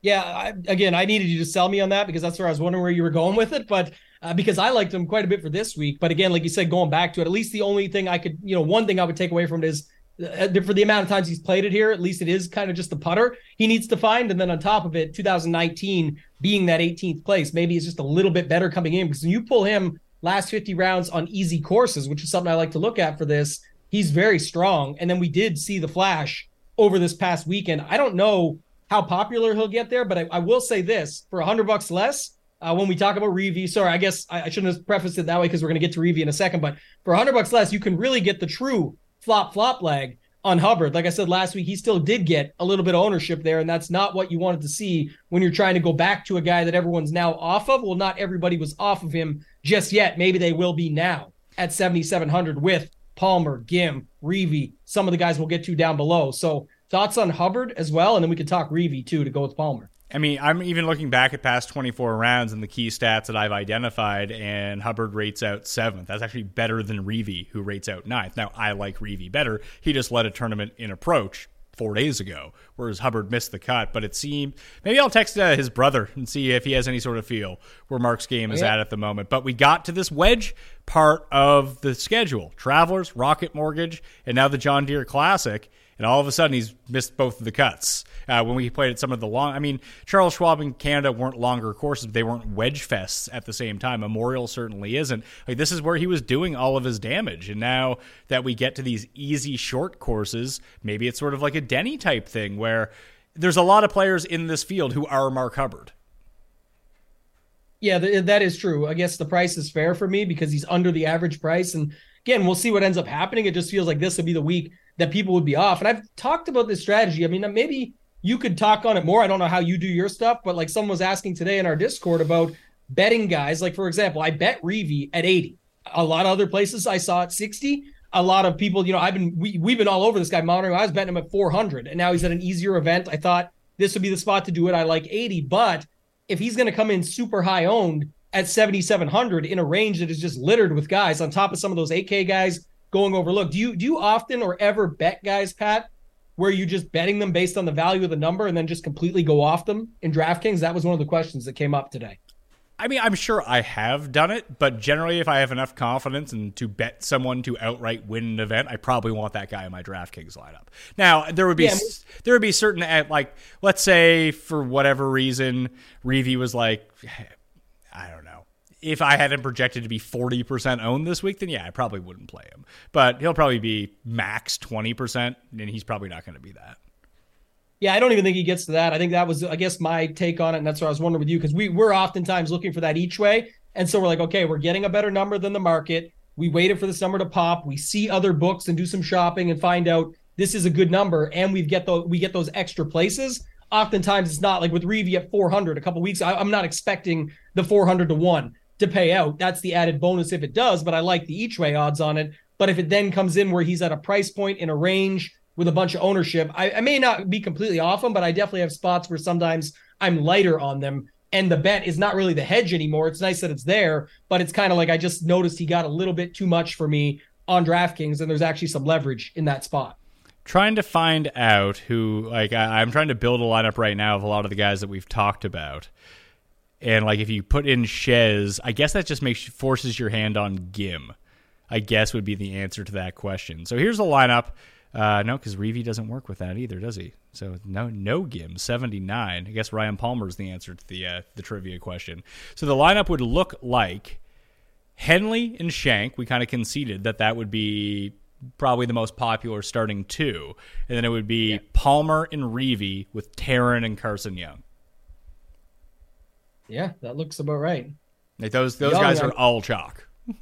Speaker 5: Yeah, I, again, I needed you to sell me on that because that's where I was wondering where you were going with it. But uh, because I liked him quite a bit for this week. But again, like you said, going back to it, at least the only thing I could, you know, one thing I would take away from it is for the amount of times he's played it here, at least it is kind of just the putter he needs to find. And then on top of it, 2019 being that 18th place, maybe it's just a little bit better coming in because when you pull him last 50 rounds on easy courses, which is something I like to look at for this, he's very strong. And then we did see the flash over this past weekend. I don't know how popular he'll get there, but I, I will say this for hundred bucks less, uh, when we talk about Reavie. Sorry, I guess I, I shouldn't have prefaced it that way because we're going to get to Reavie in a second. But for 100 bucks less, you can really get the true flop flop leg on Hubbard. Like I said last week, he still did get a little bit of ownership there, and that's not what you wanted to see when you're trying to go back to a guy that everyone's now off of. Well, not everybody was off of him just yet. Maybe they will be now at 7,700 with Palmer, Ghim, Reavie, some of the guys we'll get to down below. So thoughts on Hubbard as well, and then we can talk Reavie too to go with Palmer.
Speaker 4: I mean, I'm even looking back at past 24 rounds and the key stats that I've identified, and Hubbard rates out seventh. That's actually better than Reavie, who rates out ninth. Now, I like Reavie better. He just led a tournament in approach four days ago, whereas Hubbard missed the cut. But it seemed maybe I'll text uh, his brother and see if he has any sort of feel where Mark's game is
Speaker 5: yeah.
Speaker 4: at at the moment. But we got to this wedge part of the schedule: Travelers, Rocket Mortgage, and now the John Deere Classic and all of a sudden he's missed both of the cuts. Uh, when we played at some of the long, I mean, Charles Schwab and Canada weren't longer courses, but they weren't wedge fests at the same time. Memorial certainly isn't. Like this is where he was doing all of his damage, and now that we get to these easy short courses, maybe it's sort of like a Denny type thing where there's a lot of players in this field who are Mark Hubbard.
Speaker 5: Yeah, th- that is true. I guess the price is fair for me because he's under the average price. And again, we'll see what ends up happening. It just feels like this would be the week that people would be off. And I've talked about this strategy. I mean, maybe you could talk on it more. I don't know how you do your stuff, but like someone was asking today in our Discord about betting guys. Like, for example, I bet Reavie at 80. A lot of other places I saw at 60. A lot of people, you know, I've been we we've been all over this guy monitoring. I was betting him at 400, and now he's at an easier event. I thought this would be the spot to do it. I like 80, but if he's going to come in super high owned at 7700 in a range that is just littered with guys on top of some of those 8K guys going overlooked. Do you do you often or ever bet guys, Pat, where you're just betting them based on the value of the number and then just completely go off them in DraftKings? That was one of the questions that came up today.
Speaker 4: I mean, I'm sure I have done it, but generally, if I have enough confidence and to bet someone to outright win an event, I probably want that guy in my DraftKings lineup. Now, there would be
Speaker 5: Yeah.
Speaker 4: there would be certain uh, like let's say for whatever reason, Reeve was like, I don't know. If I had him projected to be 40% owned this week, then yeah, I probably wouldn't play him. But he'll probably be max 20%, and he's probably not going to be that.
Speaker 5: Yeah, I don't even think he gets to that. I think that was, I guess, my take on it, and that's what I was wondering with you because we we're oftentimes looking for that each way, and so we're like, okay, we're getting a better number than the market. We waited for this number to pop. We see other books and do some shopping and find out this is a good number, and we get those we get those extra places. Oftentimes, it's not like with Reeve at 400 a couple weeks. I, I'm not expecting the 400 to one to pay out. That's the added bonus if it does, but I like the each way odds on it. But if it then comes in where he's at a price point in a range with a bunch of ownership. I, I may not be completely off them, but I definitely have spots where sometimes I'm lighter on them. And the bet is not really the hedge anymore. It's nice that it's there, but it's kind of like I just noticed he got a little bit too much for me on DraftKings, and there's actually some leverage in that spot.
Speaker 4: trying to find out who like I, I'm trying to build a lineup right now of a lot of the guys that we've talked about. And like if you put in Chez, I guess that just makes forces your hand on Ghim. I guess would be the answer to that question. So here's the lineup. Uh, no, because Reeve doesn't work with that either, does he? So no, no Ghim, seventy nine. I guess Ryan Palmer is the answer to the uh, the trivia question. So the lineup would look like Henley and Schenk. We kind of conceded that that would be probably the most popular starting two, and then it would be Palmer and Reeve with Tarren and Carson Young.
Speaker 5: Yeah, that looks about right.
Speaker 4: Like those those
Speaker 5: Young,
Speaker 4: guys are all chalk.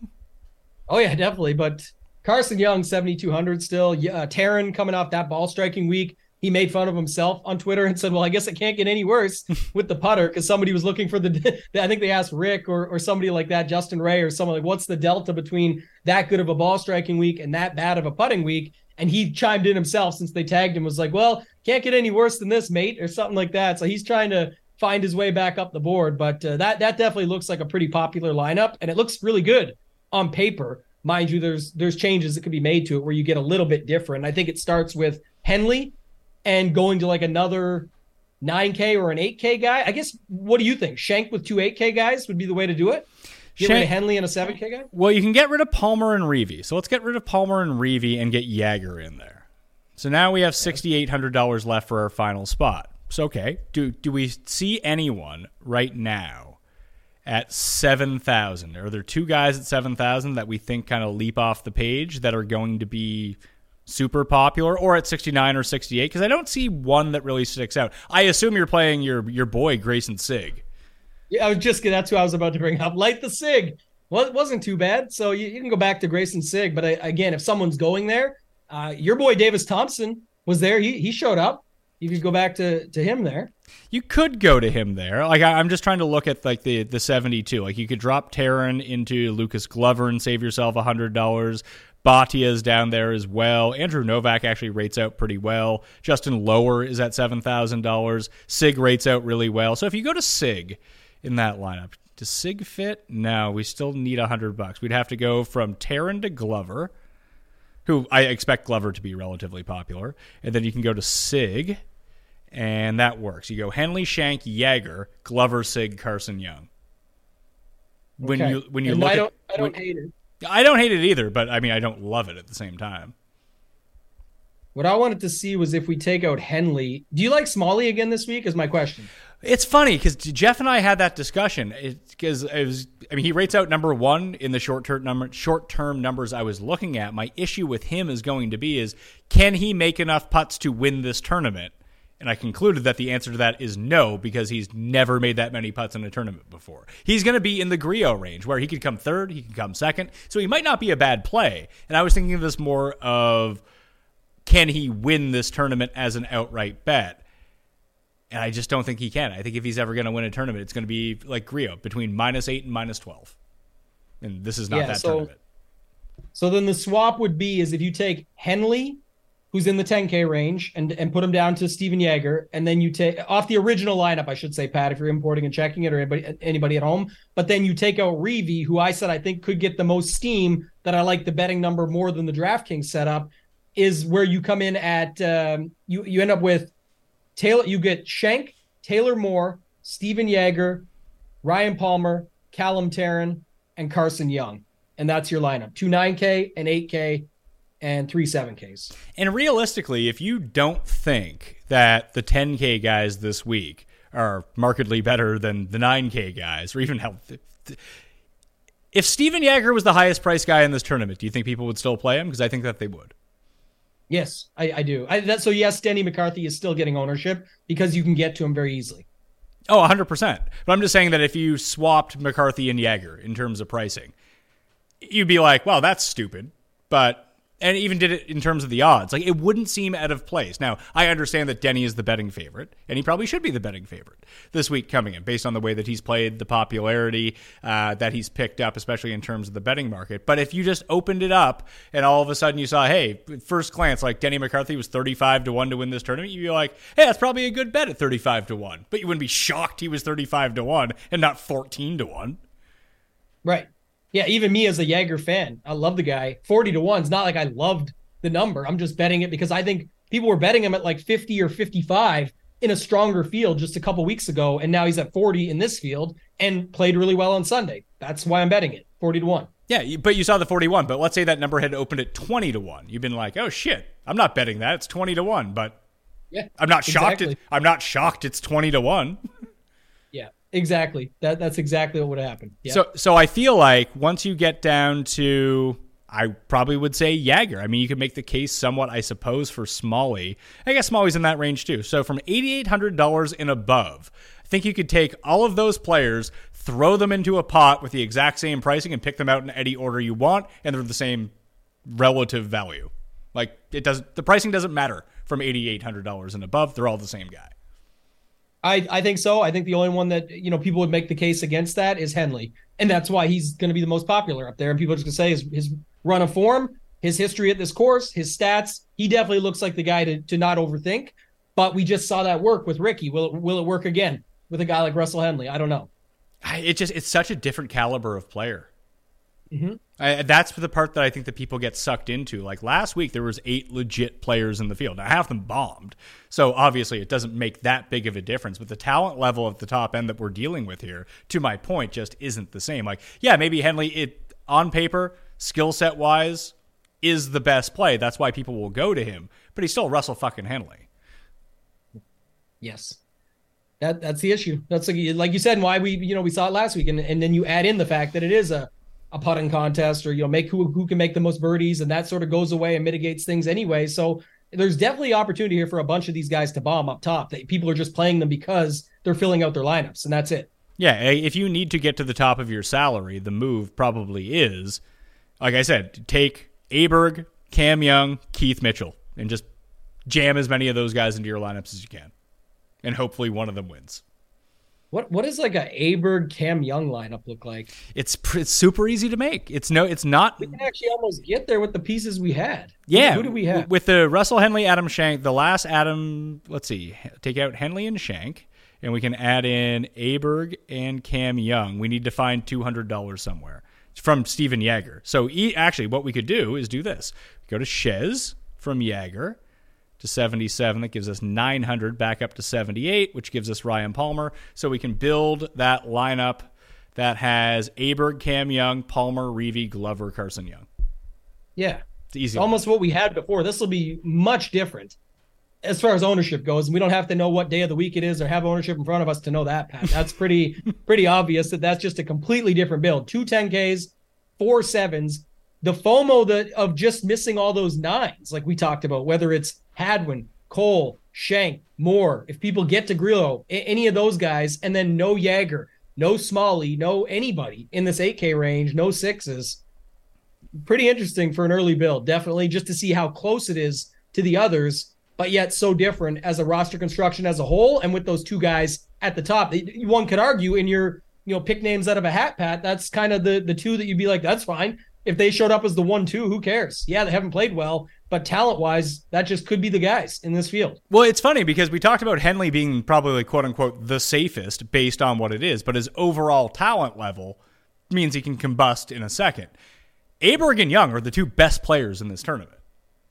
Speaker 5: Oh yeah, definitely. But Carson Young, 7,200 still. Yeah, Uh, Tarren coming off that ball striking week. He made fun of himself on Twitter and said, "Well, I guess it can't get any worse with the putter because somebody was looking for the. I think they asked Rick or or somebody like that, Justin Ray or someone like, what's the delta between that good of a ball striking week and that bad of a putting week? And he chimed in himself since they tagged him was like, "Well, can't get any worse than this, mate," or something like that. So he's trying to find his way back up the board. But uh, that that definitely looks like a pretty popular lineup, and it looks really good on paper. Mind you, there's there's changes that could be made to it where you get a little bit different. I think it starts with Henley and going to like another 9K or an 8K guy. I guess what do you think? Schenk with two 8K guys would be the way to do it. Get rid of Henley and a 7K guy.
Speaker 4: Well, you can get rid of Palmer and Reeve. So let's get rid of Palmer and Reeve and get Jaeger in there. So now we have sixty eight hundred dollars left for our final spot. So okay, do do we see anyone right now at seven thousand? Are there two guys at seven thousand that we think kind of leap off the page that are going to be super popular, or at sixty nine or sixty eight? Because I don't see one that really sticks out. I assume you're playing your your boy Grayson Sigg.
Speaker 5: Yeah, I was just that's who I was about to bring up. Light the Sigg. Well, it wasn't too bad. So you, you can go back to Grayson Sigg. But I, again, if someone's going there, uh, your boy Davis Thompson was there. He he showed up. You could go back to to him there.
Speaker 4: You could go to him there. Like I, I'm just trying to look at like the the 72. Like you could drop Tarren into Lucas Glover and save yourself hundred dollars. Bhatia's down there as well. Andrew Novak actually rates out pretty well. Justin Lower is at seven thousand dollars. Sigg rates out really well. So if you go to Sigg in that lineup, does Sigg fit? No, we still need hundred bucks. We'd have to go from Tarren to Glover, who I expect Glover to be relatively popular, and then you can go to Sigg and that works. You go Henley, Schenk, Jaeger, Glover, Sigg, Carson Young. When
Speaker 5: Okay.
Speaker 4: you when you
Speaker 5: And
Speaker 4: look
Speaker 5: I
Speaker 4: at
Speaker 5: don't I don't
Speaker 4: when-
Speaker 5: hate it.
Speaker 4: I don't hate it either, but I mean I don't love it at the same time.
Speaker 5: What I wanted to see was if we take out Henley. Do you like Smalley again this week? Is my question.
Speaker 4: It's funny because Jeff and I had that discussion. Because it, was, I mean, he rates out number one in the short term number, short term numbers I was looking at. My issue with him is going to be is can he make enough putts to win this tournament? And I concluded that the answer to that is no, because he's never made that many putts in a tournament before. He's going to be in the Grillo range, where he could come third, he could come second, so he might not be a bad play. And I was thinking of this more of can he win this tournament as an outright bet? And I just don't think he can. I think if he's ever going to win a tournament, it's going to be like Rio between minus eight and minus twelve. And this is not
Speaker 5: Yeah,
Speaker 4: that
Speaker 5: so-
Speaker 4: tournament.
Speaker 5: So then the swap would be is if you take Henley, who's in the 10K range, and and put him down to Stephan Jaeger, and then you take off the original lineup, I should say, Pat, if you're importing and checking it, or anybody anybody at home. But then you take out Reeve, who I said I think could get the most steam. That I like the betting number more than the DraftKings setup. Is where you come in at um, you you end up with Taylor. You get Schenk, Taylor Moore, Stephan Jaeger, Ryan Palmer, Callum Tarren, and Carson Young. And that's your lineup. Two 9K, and 8K, and three 7Ks.
Speaker 4: And realistically, if you don't think that the 10K guys this week are markedly better than the 9K guys, or even hell, if Stephan Jaeger was the highest priced guy in this tournament, do you think people would still play him? Because I think that they would.
Speaker 5: Yes, I, I do. I, that, so yes, Denny McCarthy is still getting ownership because you can get to him very easily.
Speaker 4: Oh, 100%. But I'm just saying that if you swapped McCarthy and Jaeger in terms of pricing, you'd be like, well, that's stupid. But and even did it in terms of the odds. Like it wouldn't seem out of place. Now, I understand that Denny is the betting favorite, and he probably should be the betting favorite this week coming in, based on the way that he's played, the popularity uh, that he's picked up, especially in terms of the betting market. But if you just opened it up and all of a sudden you saw, hey, first glance, like Denny McCarthy was thirty-five to one to win this tournament, you'd be like, hey, that's probably a good bet at thirty-five to one. But you wouldn't be shocked he was thirty-five to one and not fourteen to one.
Speaker 5: Right yeah, even me as a Jaeger fan, I love the guy. 40 to 1 is not like I loved the number. I'm just betting it because I think people were betting him at like 50 or 55 in a stronger field just a couple weeks ago. And now he's at 40 in this field and played really well on Sunday. That's why I'm betting it 40 to 1.
Speaker 4: Yeah, but you saw the 41. But let's say that number had opened at 20 to 1. You've been like, oh shit, I'm not betting that. It's 20 to 1. But
Speaker 5: yeah,
Speaker 4: I'm not shocked.
Speaker 5: exactly.
Speaker 4: It, I'm not shocked it's 20 to 1.
Speaker 5: Exactly. That That's exactly what would happen. Yeah.
Speaker 4: So so I feel like once you get down to I probably would say Jaeger. I mean, you could make the case somewhat, I suppose, for Smalley. I guess Smalley's in that range too. So from $8,800 and above, I think you could take all of those players, throw them into a pot with the exact same pricing, and pick them out in any order you want, and they're the same relative value. Like it doesn't, the pricing doesn't matter from $8,800 and above. They're all the same guy.
Speaker 5: I, I think so. I think the only one that you know people would make the case against that is Henley, and that's why he's going to be the most popular up there. And people are just going to say his his run of form, his history at this course, his stats. He definitely looks like the guy to to not overthink. But we just saw that work with Rickie. Will it, will it work again with a guy like Russell Henley? I don't know.
Speaker 4: It just it's such a different caliber of player.
Speaker 5: Mhm.
Speaker 4: I, that's the part that I think that people get sucked into. Like last week, there was eight legit players in the field. Now half of them bombed, so obviously it doesn't make that big of a difference. But the talent level at the top end that we're dealing with here, to my point, just isn't the same. Like yeah, maybe Henley it on paper, skill set wise, is the best play. That's why people will go to him. But he's still Russell fucking Henley.
Speaker 5: Yes. That that's the issue. That's like, like you said, why we you know we saw it last week, and, and then you add in the fact that it is a, a putting contest, or you know make who who can make the most birdies, and that sort of goes away and mitigates things anyway. So there's definitely opportunity here for a bunch of these guys to bomb up top. That people are just playing them because they're filling out their lineups, and that's it.
Speaker 4: Yeah, if you need to get to the top of your salary, the move probably is, like I said, take Aberg, Cam Young, Keith Mitchell, and just jam as many of those guys into your lineups as you can, and hopefully one of them wins.
Speaker 5: What what does like a Aberg Cam Young lineup look like?
Speaker 4: It's pr- it's super easy to make. It's no, it's not.
Speaker 5: We can actually almost get there with the pieces we had.
Speaker 4: Yeah,
Speaker 5: who do we have?
Speaker 4: with the Russell Henley, Adam Schenk? The last Adam, let's see, take out Henley and Schenk, and we can add in Aberg and Cam Young. We need to find two hundred dollars somewhere from Stephan Jaeger. So e- actually, what we could do is do this: go to Chez from Jaeger to 77 that gives us 900 back up to 78 which gives us Ryan Palmer so we can build that lineup that has Aberg, Cam Young, Palmer, Reavie, Glover, Carson Young.
Speaker 5: Yeah,
Speaker 4: It's easy.
Speaker 5: almost what we had before. This will be much different as far as ownership goes. And we don't have to know what day of the week it is or have ownership in front of us to know that, Pat. That's pretty pretty obvious that that's just a completely different build. Two 10Ks, four sevens. The FOMO that of just missing all those nines, like we talked about, whether it's Hadwin, Cole, Schenk, Moore, if people get to Grillo, any of those guys, and then no Jaeger, no Smalley, no anybody in this 8K range, no sixes pretty interesting for an early build. Definitely just to see how close it is to the others, but yet so different as a roster construction as a whole. And with those two guys at the top, one could argue in your you know pick names out of a hat, Pat. That's kind of the the two that you'd be like, that's fine. If they showed up as the one two, who cares? Yeah, they haven't played well, but talent wise, that just could be the guys in this field.
Speaker 4: Well, it's funny because we talked about Henley being probably quote unquote the safest based on what it is, but his overall talent level means he can combust in a second. Aberg and Young are the two best players in this tournament.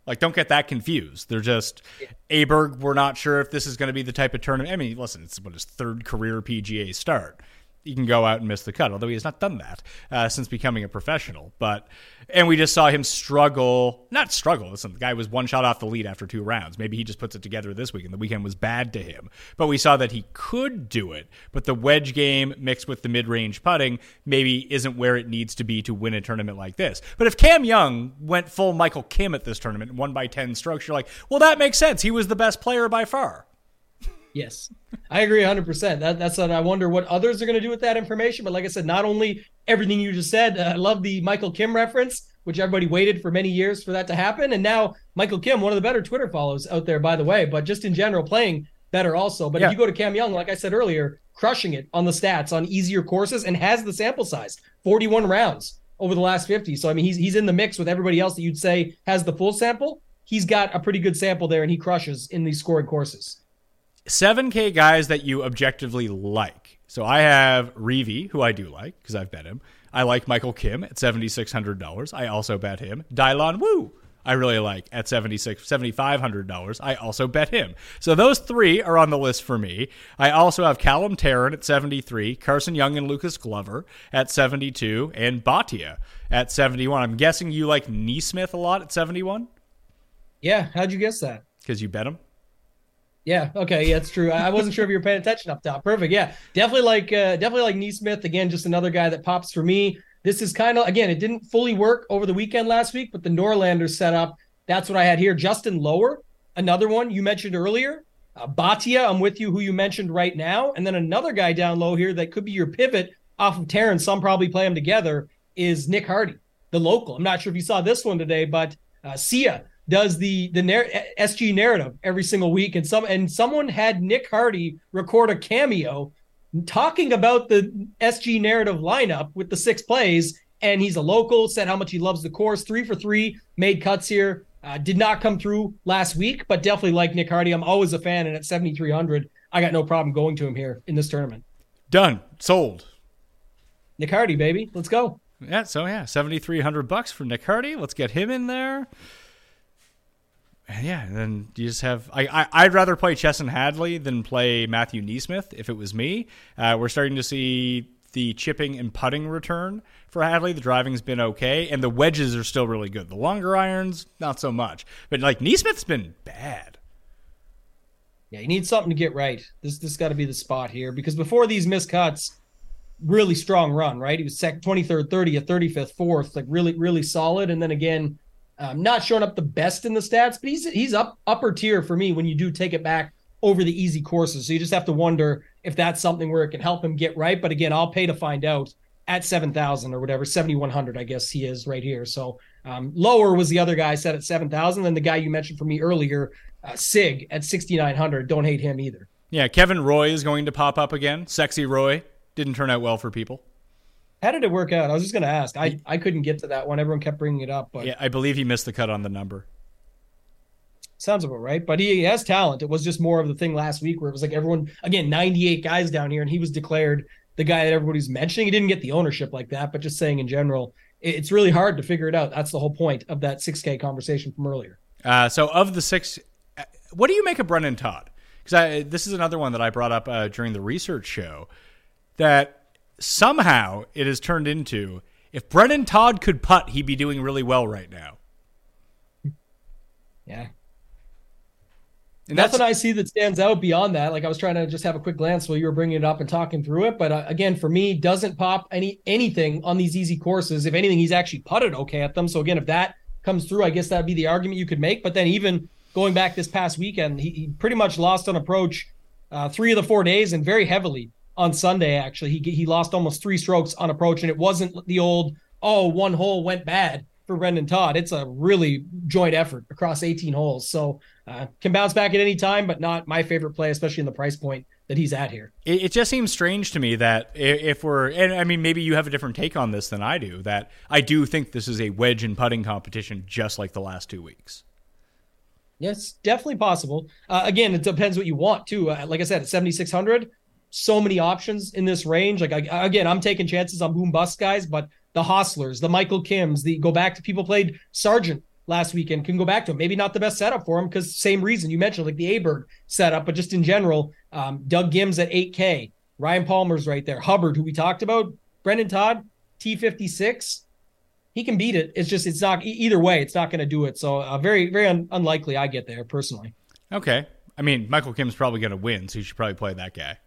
Speaker 4: Like, don't get that confused. They're just Aberg. We're not sure if this is going to be the type of tournament. I mean, listen, it's what his third career PGA start. He can go out and miss the cut. Although he has not done that uh, since becoming a professional. But and we just saw him struggle. Not struggle. Listen, the guy was one shot off the lead after two rounds. Maybe he just puts it together this weekend. The weekend was bad to him, but we saw that he could do it. But the wedge game mixed with the mid range putting maybe isn't where it needs to be to win a tournament like this. But if Cam Young went full Michael Kim at this tournament, and won by ten strokes, you're like, well, that makes sense. He was the best player by far.
Speaker 5: Yes, I agree 100%. That, that's what I wonder what others are going to do with that information. But like I said, not only everything you just said, uh, I love the Michael Kim reference, which everybody waited for many years for that to happen. And now Michael Kim, one of the better Twitter follows out there, by the way, but just in general, playing better also. But
Speaker 4: Yeah.
Speaker 5: if you go to Cam Young, like I said earlier, crushing it on the stats on easier courses and has the sample size 41 rounds over the last 50. So, I mean, he's, he's in the mix with everybody else that you'd say has the full sample. He's got a pretty good sample there and he crushes in these scoring courses.
Speaker 4: 7K guys that you objectively like. So I have Reeve, who I do like because I've bet him. I like Michael Kim at $7,600. I also bet him. Dylan Wu, I really like at $76, $7,500. I also bet him. So those three are on the list for me. I also have Callum Tarren at 73, Carson Young and Lucas Glover at 72, and Bhatia at 71. I'm guessing you like NeSmith a lot at 71
Speaker 5: Yeah. How'd you guess that?
Speaker 4: because you bet him.
Speaker 5: Yeah. Okay. Yeah, it's true. I wasn't sure if you were paying attention up top. Perfect. Yeah. Definitely like uh, definitely like NeSmith. Again, just another guy that pops for me. This is kind of again, it didn't fully work over the weekend last week, but the Norlander setup. That's what I had here. Justin Lower, another one you mentioned earlier. Uh, Bhatia, I'm with you. Who you mentioned right now, and then another guy down low here that could be your pivot off of Tarren. Some probably play them together. Is Nick Hardy, the local? I'm not sure if you saw this one today, but uh, Sia does the the nar- SG narrative every single week, and some and someone had Nick Hardy record a cameo talking about the SG narrative lineup with the six plays, and he's a local. Said how much he loves the course. Three for three, made cuts here. Uh, did not come through last week, but definitely like Nick Hardy. I'm always a fan, and at 7,300, I got no problem going to him here in this tournament.
Speaker 4: Done. Sold.
Speaker 5: Nick Hardy, baby, let's go.
Speaker 4: Yeah, so yeah, seventy three hundred bucks for Nick Hardy. Let's get him in there. Yeah, and then you just have. I, I I'd rather play Chesson Hadley than play Matthew NeSmith if it was me. Uh, we're starting to see the chipping and putting return for Hadley. The driving's been okay, and the wedges are still really good. The longer irons, not so much. But like NeSmith's been bad.
Speaker 5: Yeah, you need something to get right. This this got to be the spot here because before these miscuts, really strong run, right? He was second, 23rd, 30th, 35th, fourth, like really, really solid. And then again, um, not showing up the best in the stats, but he's he's up upper tier for me when you do take it back over the easy courses. So you just have to wonder if that's something where it can help him get right. But again, I'll pay to find out at 7,000 or whatever, 7,100, I guess he is right here. So um, lower was the other guy set at 7,000. Then the guy you mentioned for me earlier, uh, Sigg at 6,900. Don't hate him either.
Speaker 4: Yeah, Kevin Roy is going to pop up again. Sexy Roy didn't turn out well for people.
Speaker 5: How did it work out? I was just going to ask. I, I couldn't get to that one. Everyone kept bringing it up, but
Speaker 4: Yeah, I believe he missed the cut on the number.
Speaker 5: sounds about right. But he has talent. It was just more of the thing last week where it was like everyone, again, 98 guys down here, and he was declared the guy that everybody's mentioning. He didn't get the ownership like that, but just saying in general, it- it's really hard to figure it out. That's the whole point of that 6K conversation from earlier.
Speaker 4: Uh, so of the six, uh, what do you make of Brendon Todd? Because this is another one that I brought up uh, during the research show that somehow it has turned into if Brendon Todd could putt, he'd be doing really well right now.
Speaker 5: Yeah.
Speaker 4: And that's
Speaker 5: Nothing I see that stands out beyond that. Like I was trying to just have a quick glance while you were bringing it up and talking through it, but uh, again, for me, doesn't pop any anything on these easy courses. If anything, he's actually putted okay at them. So again, if that comes through, I guess that'd be the argument you could make. But then even going back this past weekend, he, he pretty much lost on approach uh, three of the four days and very heavily on Sunday. Actually, he he lost almost three strokes on approach, and it wasn't the old oh one hole went bad for Brendon Todd. It's a really joint effort across 18 holes. So uh, can bounce back at any time, but not my favorite play, especially in the price point that he's at here.
Speaker 4: it, it just seems strange to me that if we're and I mean maybe you have a different take on this than I do that I do think this is a wedge and putting competition just like the last two weeks.
Speaker 5: Yes, definitely possible. Uh, again, it depends what you want too. Uh, like I said, at 7600, so many options in this range. Like I, again, I'm taking chances on boom bust guys, but the Hosslers, the Michael Kims, the go back to people played Sargent last weekend can go back to him. Maybe not the best setup for him because same reason you mentioned, like the Aberg setup, but just in general, um, Doug Ghims at 8K, Ryan Palmer's right there. Hubbard, who we talked about, Brendon Todd, T56. He can beat it. It's just it's not either way. It's not going to do it. So uh, very very un- unlikely. I get there personally.
Speaker 4: Okay. I mean, Michael Kim's probably going to win, so you should probably play that guy.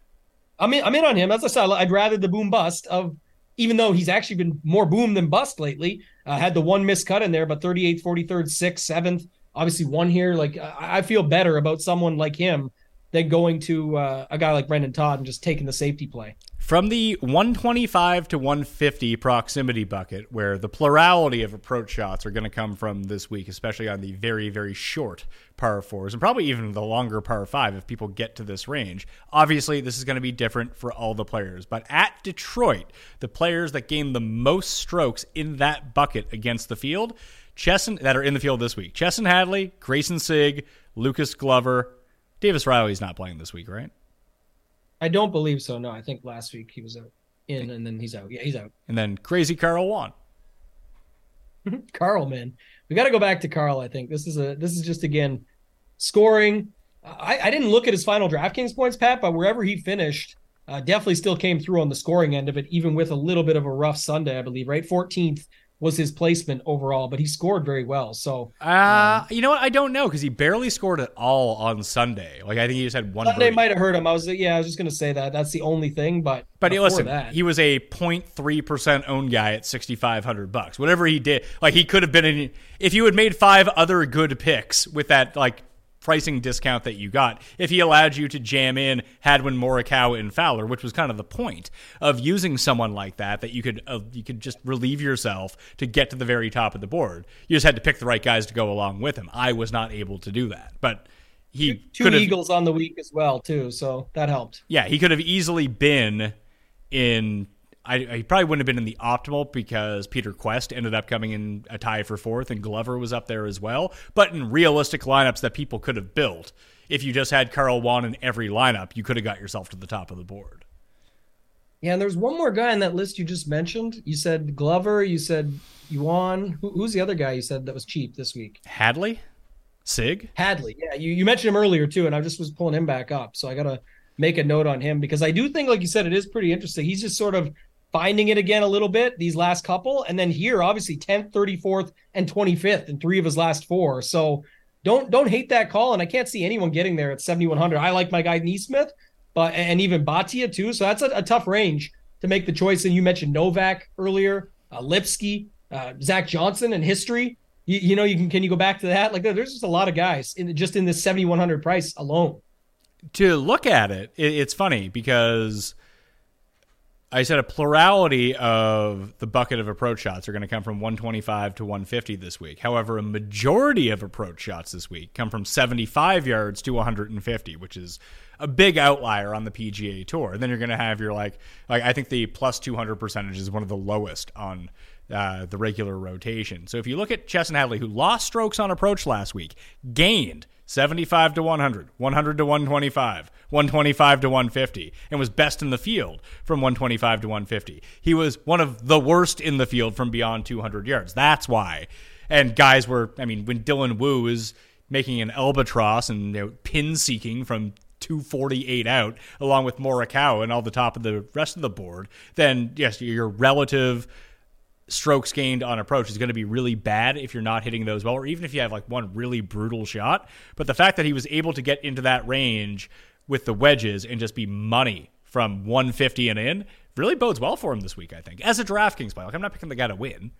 Speaker 5: I'm in, I'm in on him. As I said, I'd rather the boom bust of, even though he's actually been more boom than bust lately. Uh, had the one missed cut in there, but 38th, 43rd, 6th, 7th, obviously one here. Like I, I feel better about someone like him than going to uh, a guy like Brendon Todd and just taking the safety play.
Speaker 4: From the 125 to 150 proximity bucket, where the plurality of approach shots are going to come from this week, especially on the very, very short par fours, and probably even the longer par five if people get to this range. Obviously, this is going to be different for all the players, but at Detroit, the players that gain the most strokes in that bucket against the field, Chesson, that are in the field this week, Chesson Hadley, Grayson Sigg, Lucas Glover, Davis Riley's not playing this week, right?
Speaker 5: I don't believe so. No, I think last week he was out in and then he's out. Yeah, he's out.
Speaker 4: And then crazy Carl won.
Speaker 5: Carl, man, we got to go back to Carl. I think this is a this is just again scoring. I, I didn't look at his final DraftKings points, Pat, but wherever he finished, uh, definitely still came through on the scoring end of it, even with a little bit of a rough Sunday, I believe. Right, 14th was his placement overall, but he scored very well. So,
Speaker 4: uh, you know what? I don't know because he barely scored at all on Sunday. Like I think he just had one.
Speaker 5: Sunday might have hurt him. I was like, yeah, I was just gonna say that. That's the only thing, but
Speaker 4: But listen,
Speaker 5: that,
Speaker 4: he was a 0.3 percent owned guy at 6,500 bucks. Whatever he did, like he could have been in. If you had made five other good picks with that like pricing discount that you got, if he allowed you to jam in Hadwin, Morikawa, and Fowler, which was kind of the point of using someone like that, that you could uh, you could just relieve yourself to get to the very top of the board. You just had to pick the right guys to go along with him. I was not able to do that, but. He
Speaker 5: two Eagles on the week as well too, so that helped.
Speaker 4: yeah, he could have easily been in. I, he probably wouldn't have been in the optimal because Peter Kuest ended up coming in a tie for fourth, and Glover was up there as well. But in realistic lineups that people could have built, if you just had Carl Yuan in every lineup, you could have got yourself to the top of the board.
Speaker 5: Yeah, and there's one more guy on that list you just mentioned. You said Glover. You said Yuan. Who, who's the other guy you said that was cheap this week?
Speaker 4: Hadley, Sig,
Speaker 5: Hadley. Yeah, you, you mentioned him earlier too, and I just was pulling him back up. So I gotta make a note on him because I do think, like you said, it is pretty interesting. He's just sort of finding it again a little bit these last couple, and then here, obviously, 10th, 34th, and 25th in three of his last four. So don't don't hate that call, and I can't see anyone getting there at 7100. I like my guy NeSmith, but and even Bhatia too. So that's a, a tough range to make the choice. And you mentioned Novak earlier, uh, Lipsky, uh, Zach Johnson, and history. You, you know, you can can you go back to that? Like there's just a lot of guys in just in this 7100 price alone.
Speaker 4: to look at it, it, it's funny because I said a plurality of the bucket of approach shots are going to come from 125 to 150 this week. However, a majority of approach shots this week come from 75 yards to 150, which is a big outlier on the PGA Tour. And then you're going to have your like, like I think the plus 200 percentage is one of the lowest on uh, the regular rotation. So if you look at Chesson Hadley, who lost strokes on approach last week, gained 75 to 100, 100 to 125, 125 to 150, and was best in the field from 125 to 150. He was one of the worst in the field from beyond 200 yards. That's why. And guys were, I mean, when Dylan Wu is making an albatross and you know, pin seeking from 248 out, along with Morikawa and all the top of the rest of the board, then yes, your relative strokes gained on approach is going to be really bad if you're not hitting those well, or even if you have like one really brutal shot. But the fact that he was able to get into that range with the wedges and just be money from 150 and in really bodes well for him this week, I think, as a DraftKings play. Like, I'm not picking the guy to win.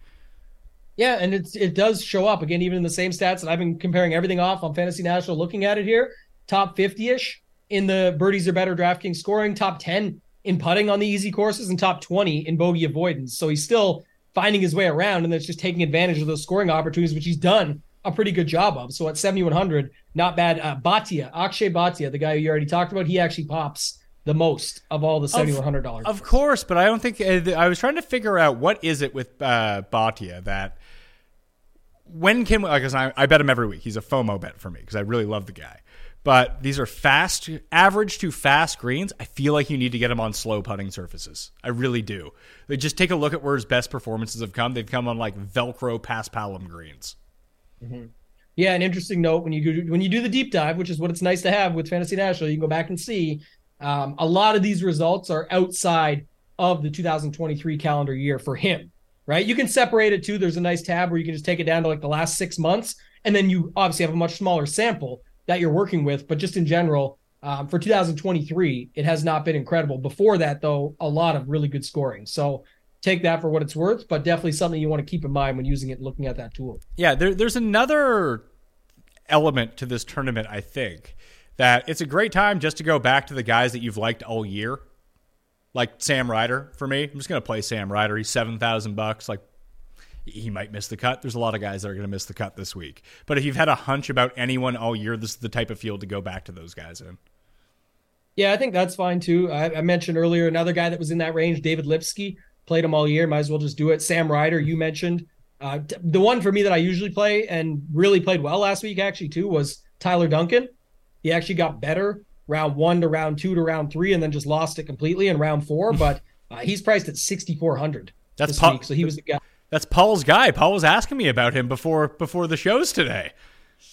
Speaker 5: Yeah, and it's it does show up again, even in the same stats that I've been comparing everything off on Fantasy National. Looking at it here, top 50 ish in the birdies are better DraftKings scoring, top 10 in putting on the easy courses, and top 20 in bogey avoidance. So he's still finding his way around, and that's just taking advantage of those scoring opportunities, which he's done a pretty good job of. So at 7100, not bad. Uh, Bhatia, Akshay Bhatia, the guy you already talked about, he actually pops the most of all the $7100
Speaker 4: Of course, but I don't think uh, I was trying to figure out what is it with uh, Bhatia that when can like 'cause I, I bet him every week. He's a FOMO bet for me because I really love the guy. But these are fast, average to fast greens. I feel like you need to get them on slow putting surfaces. I really do. They just take a look at where his best performances have come. They've come on like Velcro paspalum greens.
Speaker 5: Yeah, an interesting note when you do when you do the deep dive, which is what it's nice to have with Fantasy National, you can go back and see Um, a lot of these results are outside of the 2023 calendar year for him, right? You can separate it too. There's a nice tab where you can just take it down to like the last six months, and then you obviously have a much smaller sample that you're working with. But just in general, um, for 2023, it has not been incredible. Before that, though, a lot of really good scoring. So take that for what it's worth, but definitely something you want to keep in mind when using it looking at that tool.
Speaker 4: Yeah, there, there's another element to this tournament, I think, that it's a great time just to go back to the guys that you've liked all year. Like Sam Ryder for me. I'm just to play Sam Ryder. He's 7,000 bucks. Like, he might miss the cut. There's a lot of guys that are going to miss the cut this week. But if you've had a hunch about anyone all year, this is the type of field to go back to those guys in.
Speaker 5: Yeah, I think that's fine too. I, I mentioned earlier another guy that was in that range, David Lipsky, played him all year. Might as well just do it. Sam Ryder, you mentioned. Uh, t- the one for me that I usually play and really played well last week, actually, too, was Tyler Duncan. He actually got better round one to round two to round three, and then just lost it completely in round four. But uh, he's priced at sixty four hundred.
Speaker 4: That's
Speaker 5: this
Speaker 4: Paul-
Speaker 5: week, so he was the guy.
Speaker 4: That's Paul's guy. Paul was asking me about him before before the shows today.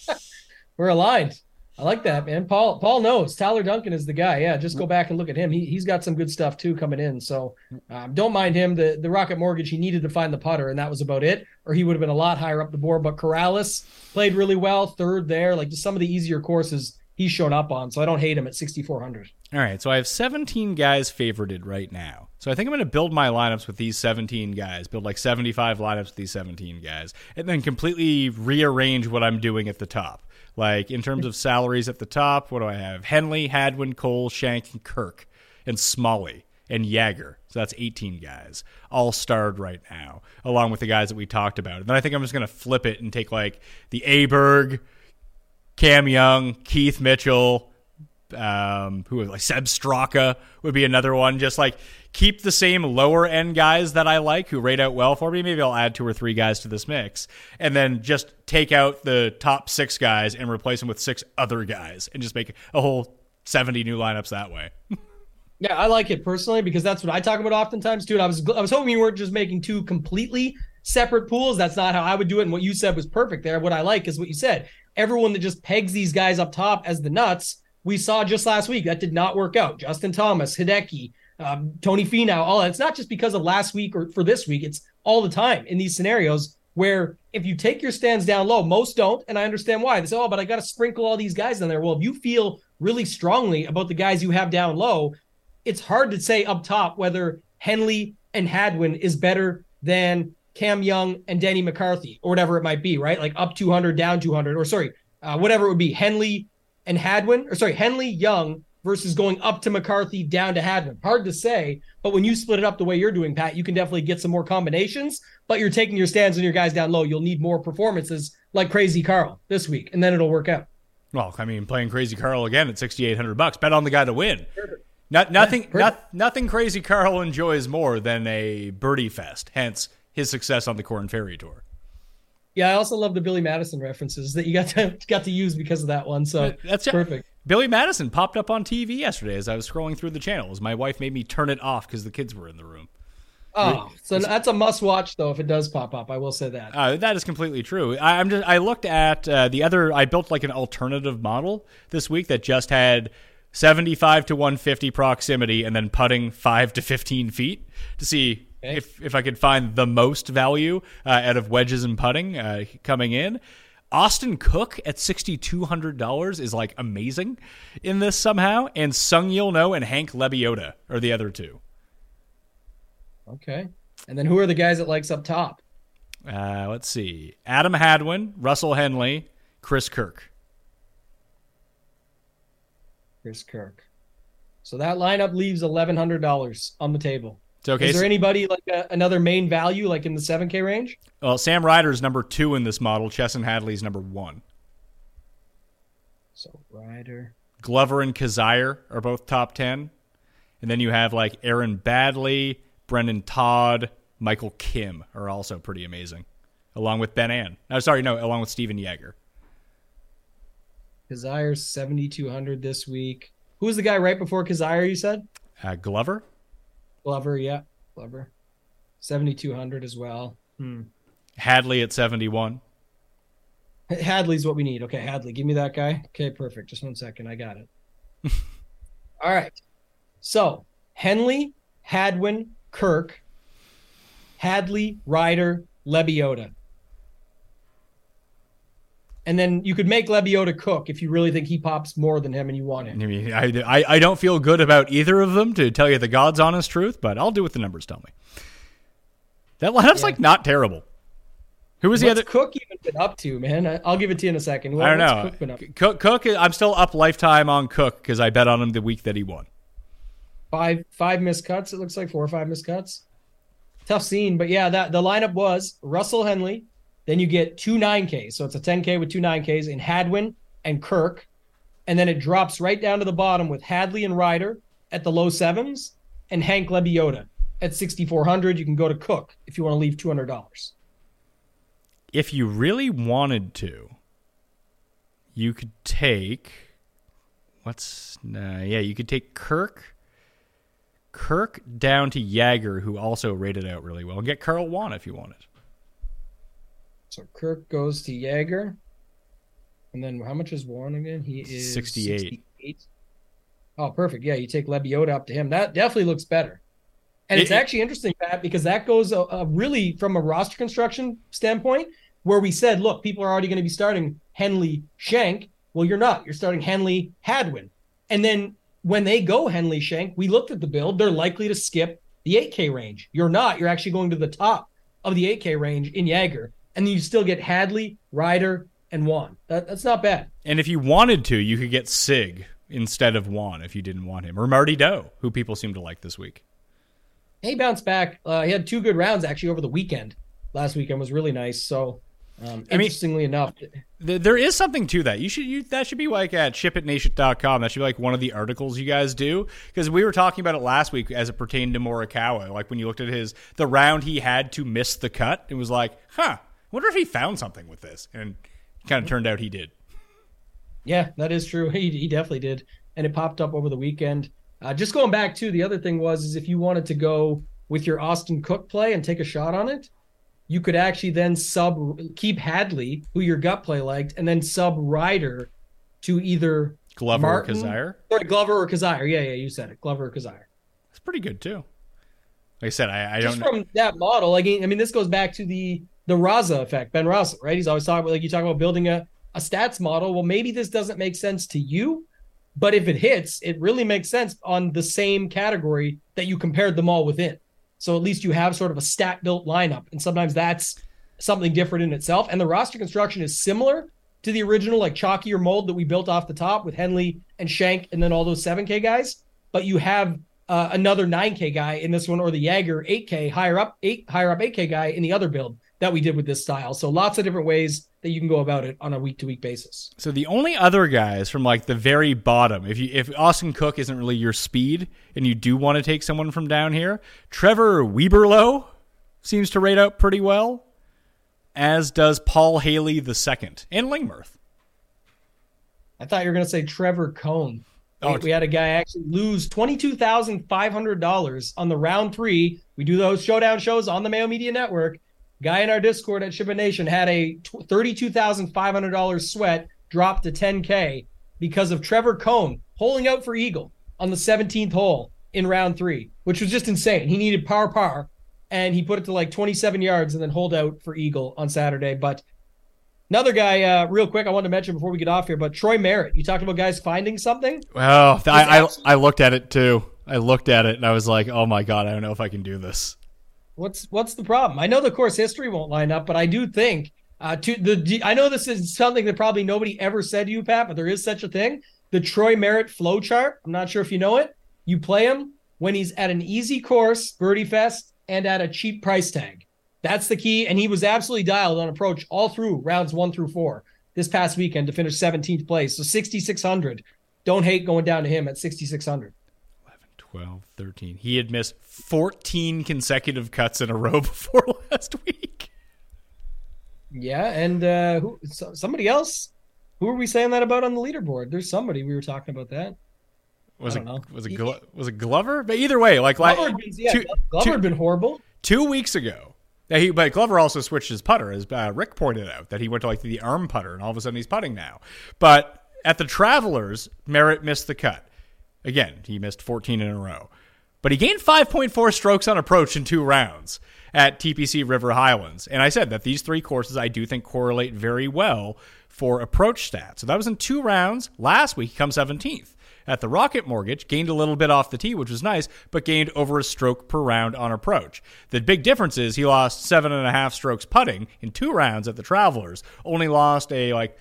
Speaker 5: We're aligned. I like that, man. Paul Paul knows Tyler Duncan is the guy. Yeah, just go back and look at him. He he's got some good stuff too coming in. So um, don't mind him. The the Rocket Mortgage he needed to find the putter, and that was about it. Or he would have been a lot higher up the board. But Corales played really well, third there. Like just some of the easier courses he's shown up on. So I don't hate him at sixty four hundred.
Speaker 4: All right, so I have 17 guys favorited right now. So I think I'm going to build my lineups with these 17 guys, build like 75 lineups with these 17 guys, and then completely rearrange what I'm doing at the top. Like in terms of salaries at the top, what do I have? Henley, Hadwin, Cole, Schenk, and Kirk, and Smalley, and Jaeger. So that's 18 guys, all starred right now, along with the guys that we talked about. And then I think I'm just going to flip it and take like the Aberg, Cam Young, Keith Mitchell, um, who was like Sepp Straka would be another one. Just like keep the same lower end guys that I like who rate out well for me. Maybe I'll add two or three guys to this mix, and then just take out the top six guys and replace them with six other guys, and just make a whole seventy new lineups that way.
Speaker 5: Yeah, I like it personally because that's what I talk about oftentimes too. And I was I was hoping you weren't just making two completely separate pools. That's not how I would do it. And what you said was perfect there. What I like is what you said. Everyone that just pegs these guys up top as the nuts, we saw just last week that did not work out. Justin Thomas, Hideki, um, Tony Finau, all that. It's not just because of last week or for this week. It's all the time in these scenarios where if you take your stands down low, most don't, and I understand why. They say, "Oh, but I got to sprinkle all these guys in there." Well, if you feel really strongly about the guys you have down low, it's hard to say up top whether Henley and Hadwin is better than Cam Young and Danny McCarthy or whatever it might be, right? Like up 200, down 200, or sorry, uh, whatever it would be. Henley and Hadwin, or sorry, Henley Young versus going up to McCarthy, down to Hadwin. Hard to say, but when you split it up the way you're doing, Pat, you can definitely get some more combinations. But you're taking your stands and your guys down low. You'll need more performances like Crazy Carl this week, and then it'll work out.
Speaker 4: Well, I mean, playing Crazy Carl again at 6,800 bucks. Bet on the guy to win. Not, nothing,
Speaker 5: perfect.
Speaker 4: not, nothing Crazy Carl enjoys more than a birdie fest. Hence his success on the Corn Ferry Tour.
Speaker 5: Yeah, I also love the Billy Madison references that you got to got to use because of that one. So
Speaker 4: That's
Speaker 5: perfect.
Speaker 4: Billy Madison popped up on TV yesterday as I was scrolling through the channels. My wife made me turn it off because the kids were in the room.
Speaker 5: Oh, so that's a must watch though if it does pop up. I will say that.
Speaker 4: Uh, that is completely true. I, I'm just I looked at uh, the other. I built like an alternative model this week that just had 75 to 150 proximity and then putting five to 15 feet to see
Speaker 5: Okay.
Speaker 4: if if I could find the most value uh, out of wedges and putting uh, coming in. Austin Cook at sixty two hundred dollars is like amazing in this somehow, and Seung-Yul Noh and Hank Lebioda are the other two.
Speaker 5: Okay. And then who are the guys that likes up top?
Speaker 4: Uh, let's see: Adam Hadwin, Russell Henley, Chris Kirk.
Speaker 5: Chris Kirk. So that lineup leaves eleven hundred dollars on the table.
Speaker 4: It's okay.
Speaker 5: Is there anybody like a, another main value like in the seven K range?
Speaker 4: Well, Sam Ryder is number two in this model. Chesson is number one.
Speaker 5: So Ryder.
Speaker 4: Glover and Kizzire are both top ten, and then you have like Aaron Baddeley, Brendan Todd, Michael Kim are also pretty amazing, along with Ben Ann. No, sorry, no, along with Stephan Jaeger.
Speaker 5: Kizzire's seventy two hundred this week. Who was the guy right before Kizzire? You said
Speaker 4: Uh, Glover,
Speaker 5: Glover. Yeah, Glover. Seventy two hundred as well. Hmm.
Speaker 4: Hadley at seventy-one.
Speaker 5: Hadley's what we need. Okay, Hadley, give me that guy. Okay, perfect. Just one second. I got it. All right. So Henley, Hadwin, Kirk, Hadley, Ryder, Lebioda. And then you could make Lebioda cook if you really think he pops more than him and you want him.
Speaker 4: I mean, I, I, I don't feel good about either of them to tell you the God's honest truth, but I'll do what the numbers tell me. That lineup's like not terrible. Who was the
Speaker 5: What's
Speaker 4: other?
Speaker 5: Cook even been up to, man? I'll give it to you in a second.
Speaker 4: I don't know.
Speaker 5: Cook been up to?
Speaker 4: Cook, Cook, I'm still up lifetime on Cook because I bet on him the week that he won.
Speaker 5: Five five missed cuts. It looks like four or five missed cuts. Tough scene, but yeah, that the lineup was Russell Henley. Then you get two nine Ks, so it's a ten K with two nine Ks in Hadwin and Kirk, and then it drops right down to the bottom with Hadley and Ryder at the low sevens and Hank Lebioda at sixty four hundred. You can go to Cook if you want to leave two hundred dollars.
Speaker 4: If you really wanted to, you could take what's uh, yeah, you could take Kirk, Kirk down to Jaeger, who also rated out really well, and get Carl Yuan if you wanted.
Speaker 5: So Kirk goes to Jaeger. And then how much is Warren again? He is
Speaker 4: 68.
Speaker 5: 68. Oh, perfect. Yeah, you take Lebioda up to him. That definitely looks better. And
Speaker 4: It-
Speaker 5: it's actually interesting, Pat, because that goes uh, uh, really from a roster construction standpoint, where we said, look, people are already going to be starting Henley Schenk. Well, you're not. You're starting Henley Hadwin. And then when they go Henley Schenk, we looked at the build. They're likely to skip the 8K range. You're not. You're actually going to the top of the 8K range in Jaeger. And then you still get Hadley, Ryder, and Juan. That, that's not bad.
Speaker 4: And if you wanted to, you could get Sigg instead of Wan if you didn't want him, or Marty Dou, who people seem to like this week.
Speaker 5: He bounced back. Uh, he had two good rounds actually over the weekend. Last weekend was really nice. So, um,
Speaker 4: I mean-
Speaker 5: interestingly enough,
Speaker 4: Th- There is something to that. You should you that should be like at shipitnation.com. That should be like one of the articles you guys do because we were talking about it last week as it pertained to Morikawa. Like when you looked at his the round he had to miss the cut, it was like, huh, wonder if he found something with this, and kind of turned out he did.
Speaker 5: Yeah, that is true. He, he definitely did, and it popped up over the weekend. Uh, just going back to the other thing was is if you wanted to go with your Austin Cook play and take a shot on it, you could actually then sub keep Hadley, who your gut play liked, and then sub Ryder to either
Speaker 4: Glover
Speaker 5: Martin,
Speaker 4: or Kizzire.
Speaker 5: Sorry, Glover or Kizzire. Yeah, yeah, you said it. Glover or Kizzire.
Speaker 4: It's pretty good too. Like I said, I, I
Speaker 5: just
Speaker 4: don't.
Speaker 5: from that model, like I mean, this goes back to the the Raza effect, Ben Raza, right? He's always talking about like you talk about building a a stats model. Well, maybe this doesn't make sense to you, but if it hits, it really makes sense on the same category that you compared them all within. So at least you have sort of a stat built lineup, and sometimes that's something different in itself. And the roster construction is similar to the original like chalkier mold that we built off the top with Henley and Schenk, and then all those 7K guys. But you have uh, another 9K guy in this one, or the Jaeger 8K higher up, eight higher up 8K guy in the other build that we did with this style. So lots of different ways that you can go about it on a week to week basis.
Speaker 4: So the only other guys from like the very bottom, if you if Austin Cook isn't really your speed and you do want to take someone from down here, Trevor Werbylo seems to rate out pretty well, as does Paul Haley the second and Lingmerth.
Speaker 5: I thought you were going to say Trevor Cone.
Speaker 4: Oh,
Speaker 5: we, we had a guy actually lose twenty two thousand five hundred dollars on the round three. We do those showdown shows on the Mayo Media Network. Guy in our Discord at Ship It Nation had a thirty two thousand five hundred dollars sweat drop to ten k because of Trevor Cone holding out for eagle on the seventeenth hole in round three, which was just insane. He needed par par, and he put it to like twenty seven yards and then hold out for eagle on Saturday. But Another guy, uh, real quick, I wanted to mention before we get off here, but Troy Merritt. You talked about guys finding something.
Speaker 4: Well, I, I I looked at it too. I looked at it and I was like, oh my god, I don't know if I can do this.
Speaker 5: What's what's the problem? I know the course history won't line up, but I do think uh, to the I know this is something that probably nobody ever said to you, Pat, but there is such a thing. The Troy Merritt flow chart. I'm not sure if you know it. You play him when he's at an easy course, Birdie Fest, and at a cheap price tag. That's the key. And he was absolutely dialed on approach all through rounds one through four this past weekend to finish 17th place. So 6,600. Don't hate going down to him at 6,600.
Speaker 4: 12, 13. He had missed 14 consecutive cuts in a row before last week.
Speaker 5: Yeah, and uh who so, somebody else? Who are we saying that about on the leaderboard? There's somebody we were talking about that.
Speaker 4: Was
Speaker 5: I
Speaker 4: it
Speaker 5: know.
Speaker 4: was it Glo- was it Glover? But either way, like
Speaker 5: Glover had been, yeah,
Speaker 4: two,
Speaker 5: Glover
Speaker 4: two-
Speaker 5: had been horrible.
Speaker 4: two weeks ago. Yeah, he, but Glover also switched his putter, as uh, Rick pointed out, that he went to like the arm putter, and all of a sudden he's putting now. But at the Travelers, Merritt missed the cut. Again, he missed 14 in a row. But he gained 5.4 strokes on approach in two rounds at TPC River Highlands. And I said that these three courses I do think correlate very well for approach stats. So that was in two rounds. Last week, he comes 17th. At the Rocket Mortgage, gained a little bit off the tee, which was nice, but gained over a stroke per round on approach. The big difference is he lost seven and a half strokes putting in two rounds at the Travelers, only lost a like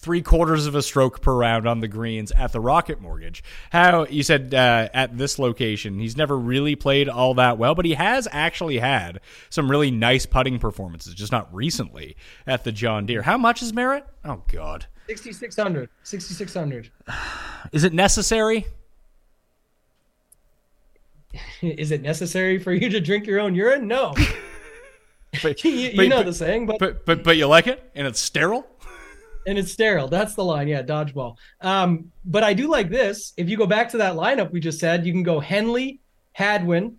Speaker 4: three quarters of a stroke per round on the greens at the Rocket Mortgage. How you said uh, at this location, he's never really played all that well, but he has actually had some really nice putting performances, just not recently at the John Deere. How much is Merritt? Oh God,
Speaker 5: 6600. 6600.
Speaker 4: is it necessary?
Speaker 5: Is it necessary for you to drink your own urine? No.
Speaker 4: But,
Speaker 5: you, you know
Speaker 4: but-
Speaker 5: the saying, but
Speaker 4: but but but you like it, and it's sterile.
Speaker 5: And it's sterile. That's the line. Yeah, dodgeball. Um, but I do like this. If you go back to that lineup we just said, you can go Henley, Hadwin,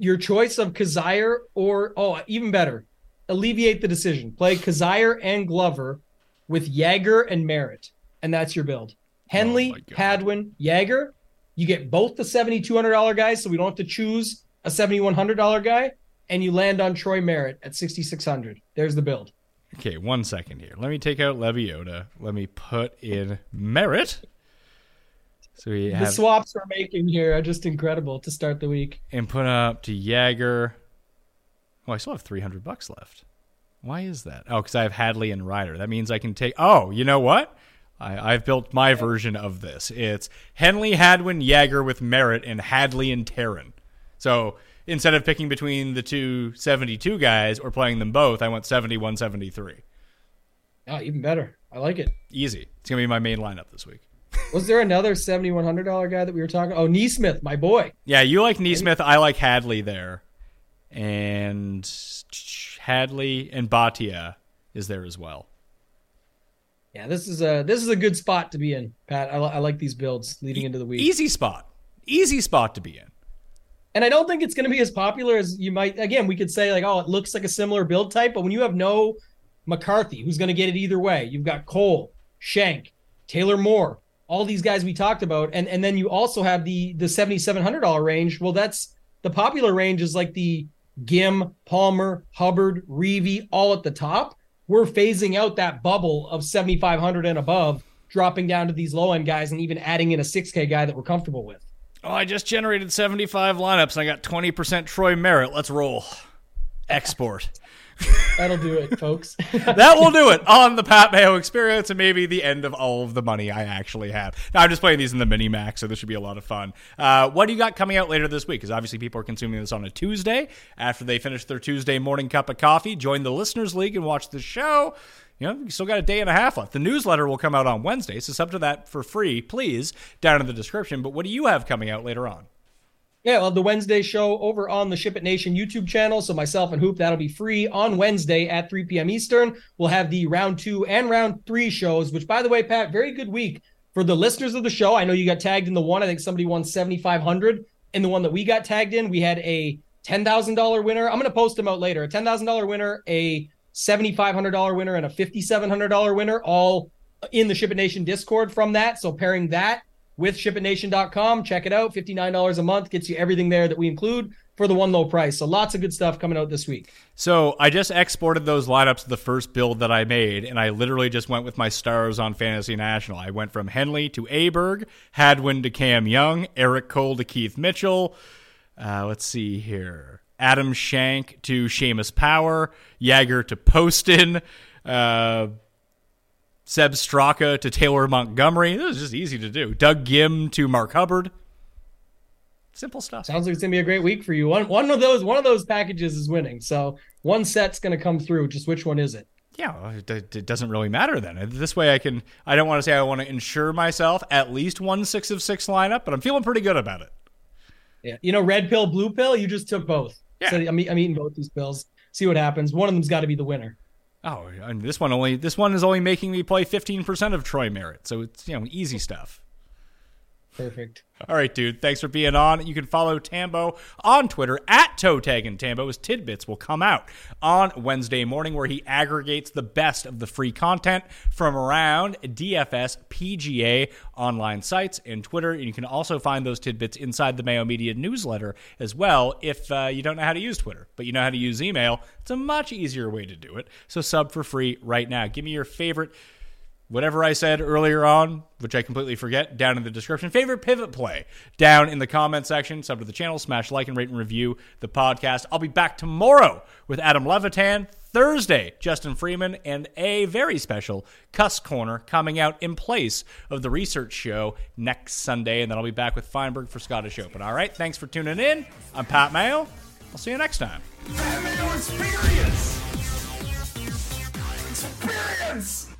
Speaker 5: your choice of Kizzire or oh, even better, alleviate the decision. Play Kizzire and Glover with Jaeger and Merritt, and that's your build. Henley,
Speaker 4: God.
Speaker 5: Hadwin, Jaeger. You get both the seventy-two hundred dollar guys, so we don't have to choose a seventy-one hundred dollar guy, and you land on Troy Merritt at sixty-six hundred. There's the build.
Speaker 4: Okay, one second here. Let me take out Lebioda. Let me put in Merritt. So we
Speaker 5: The
Speaker 4: have
Speaker 5: swaps we're making here are just incredible to start the week.
Speaker 4: and put up to Jaeger. Oh, I still have 300 bucks left. Why is that? Oh, because I have Hadley and Ryder. That means I can take. Oh, you know what? I, I've built my version of this. It's Henley, Hadwin, Jaeger with Merritt, and Hadley and Tarren. So instead of picking between the two 72 guys or playing them both, I went 71 73.
Speaker 5: Oh, even better. I like it.
Speaker 4: Easy. It's going to be my main lineup this week.
Speaker 5: Was there another seventy-one hundred dollar guy that we were talking? Oh, NeSmith, my boy.
Speaker 4: Yeah, you like NeSmith. I like Hadley there. And Hadley and Bhatia is there as well.
Speaker 5: Yeah, this is a this is a good spot to be in, Pat. I, I like these builds leading into the week,
Speaker 4: Easy spot. Easy spot to be in.
Speaker 5: And I don't think it's going to be as popular as you might. Again, we could say like, oh, it looks like a similar build type, but when you have no McCarthy, who's going to get it either way, you've got Cole, Schenk, Taylor Moore, all these guys we talked about, and and then you also have the the seventy seven hundred dollar range. Well, that's the popular range is like the Ghim, Palmer, Hubbard, Reavie, all at the top. We're phasing out that bubble of 7,500 and above, dropping down to these low end guys and even adding in a 6K guy that we're comfortable with.
Speaker 4: Oh, I just generated 75 lineups and I got 20% Troy Merritt. Let's roll. Export.
Speaker 5: That'll do it, folks.
Speaker 4: that will do it on the Pat Mayo experience and maybe the end of all of the money I actually have. Now, I'm just playing these in the mini max, so this should be a lot of fun. Uh, what do you got coming out later this week? Because obviously people are consuming this on a Tuesday after they finish their Tuesday morning cup of coffee. Join the Listeners League and watch the show. You know, you still got a day and a half left. The newsletter will come out on Wednesday, so sub to that for free, please, down in the description. But what do you have coming out later on?
Speaker 5: Yeah, well, the Wednesday show over on the Ship It Nation YouTube channel. So myself and Hoop, that'll be free on Wednesday at 3 p.m. Eastern. We'll have the round two and round three shows, which by the way, Pat, very good week for the listeners of the show. I know you got tagged in the one. I think somebody won 7,500 in the one that we got tagged in. We had a $10,000 winner. I'm going to post them out later. A $10,000 winner, a $7,500 winner, and a $5,700 winner, all in the Ship It Nation Discord from that. So pairing that with shipitnation.com. Check it out. $59 a month gets you everything there that we include for the one low price. So lots of good stuff coming out this week.
Speaker 4: So I just exported those lineups to the first build that I made, and I literally just went with my stars on Fantasy National. I went from Henley to Aberg, Hadwin to Cam Young, Eric Cole to Keith Mitchell. Uh, let's see here. Adam Schenk to Seamus Power, Jaeger to Poston, uh, Sepp Straka to Taylor Montgomery. This is just easy to do. Doug Ghim to Mark Hubbard. Simple stuff.
Speaker 5: Sounds like it's gonna be a great week for you. One one of those one of those packages is winning. So one set's gonna come through. Just which one is it?
Speaker 4: Yeah, it, it doesn't really matter then. This way, I can. I don't want to say I want to insure myself at least one six of six lineup, but I'm feeling pretty good about it.
Speaker 5: Yeah. You know, red pill, blue pill. You just took both.
Speaker 4: Yeah.
Speaker 5: So I'm, I'm eating both these pills. See what happens. One of them's got to be the winner.
Speaker 4: Oh, and this one only. This one is only making me play 15 percent of Troy Merritt, so it's you know easy stuff.
Speaker 5: Perfect.
Speaker 4: All right, dude. Thanks for being on. You can follow Tambo on Twitter at Toe Tagging Tambo. His tidbits will come out on Wednesday morning, where he aggregates the best of the free content from around DFS PGA online sites and Twitter. And you can also find those tidbits inside the Mayo Media newsletter as well. If uh, you don't know how to use Twitter, but you know how to use email, it's a much easier way to do it. So sub for free right now. Give me your favorite whatever I said earlier on, which I completely forget, down in the description. Favorite pivot play down in the comment section. Sub to the channel, smash like and rate and review the podcast. I'll be back tomorrow with Adam Levitan. Thursday, Justin Freeman, and a very special Cuss Corner coming out in place of the research show next Sunday. And then I'll be back with Feinberg for Scottish Open. All right, thanks for tuning in. I'm Pat Mayo. I'll see you next time.
Speaker 3: Experience! Experience!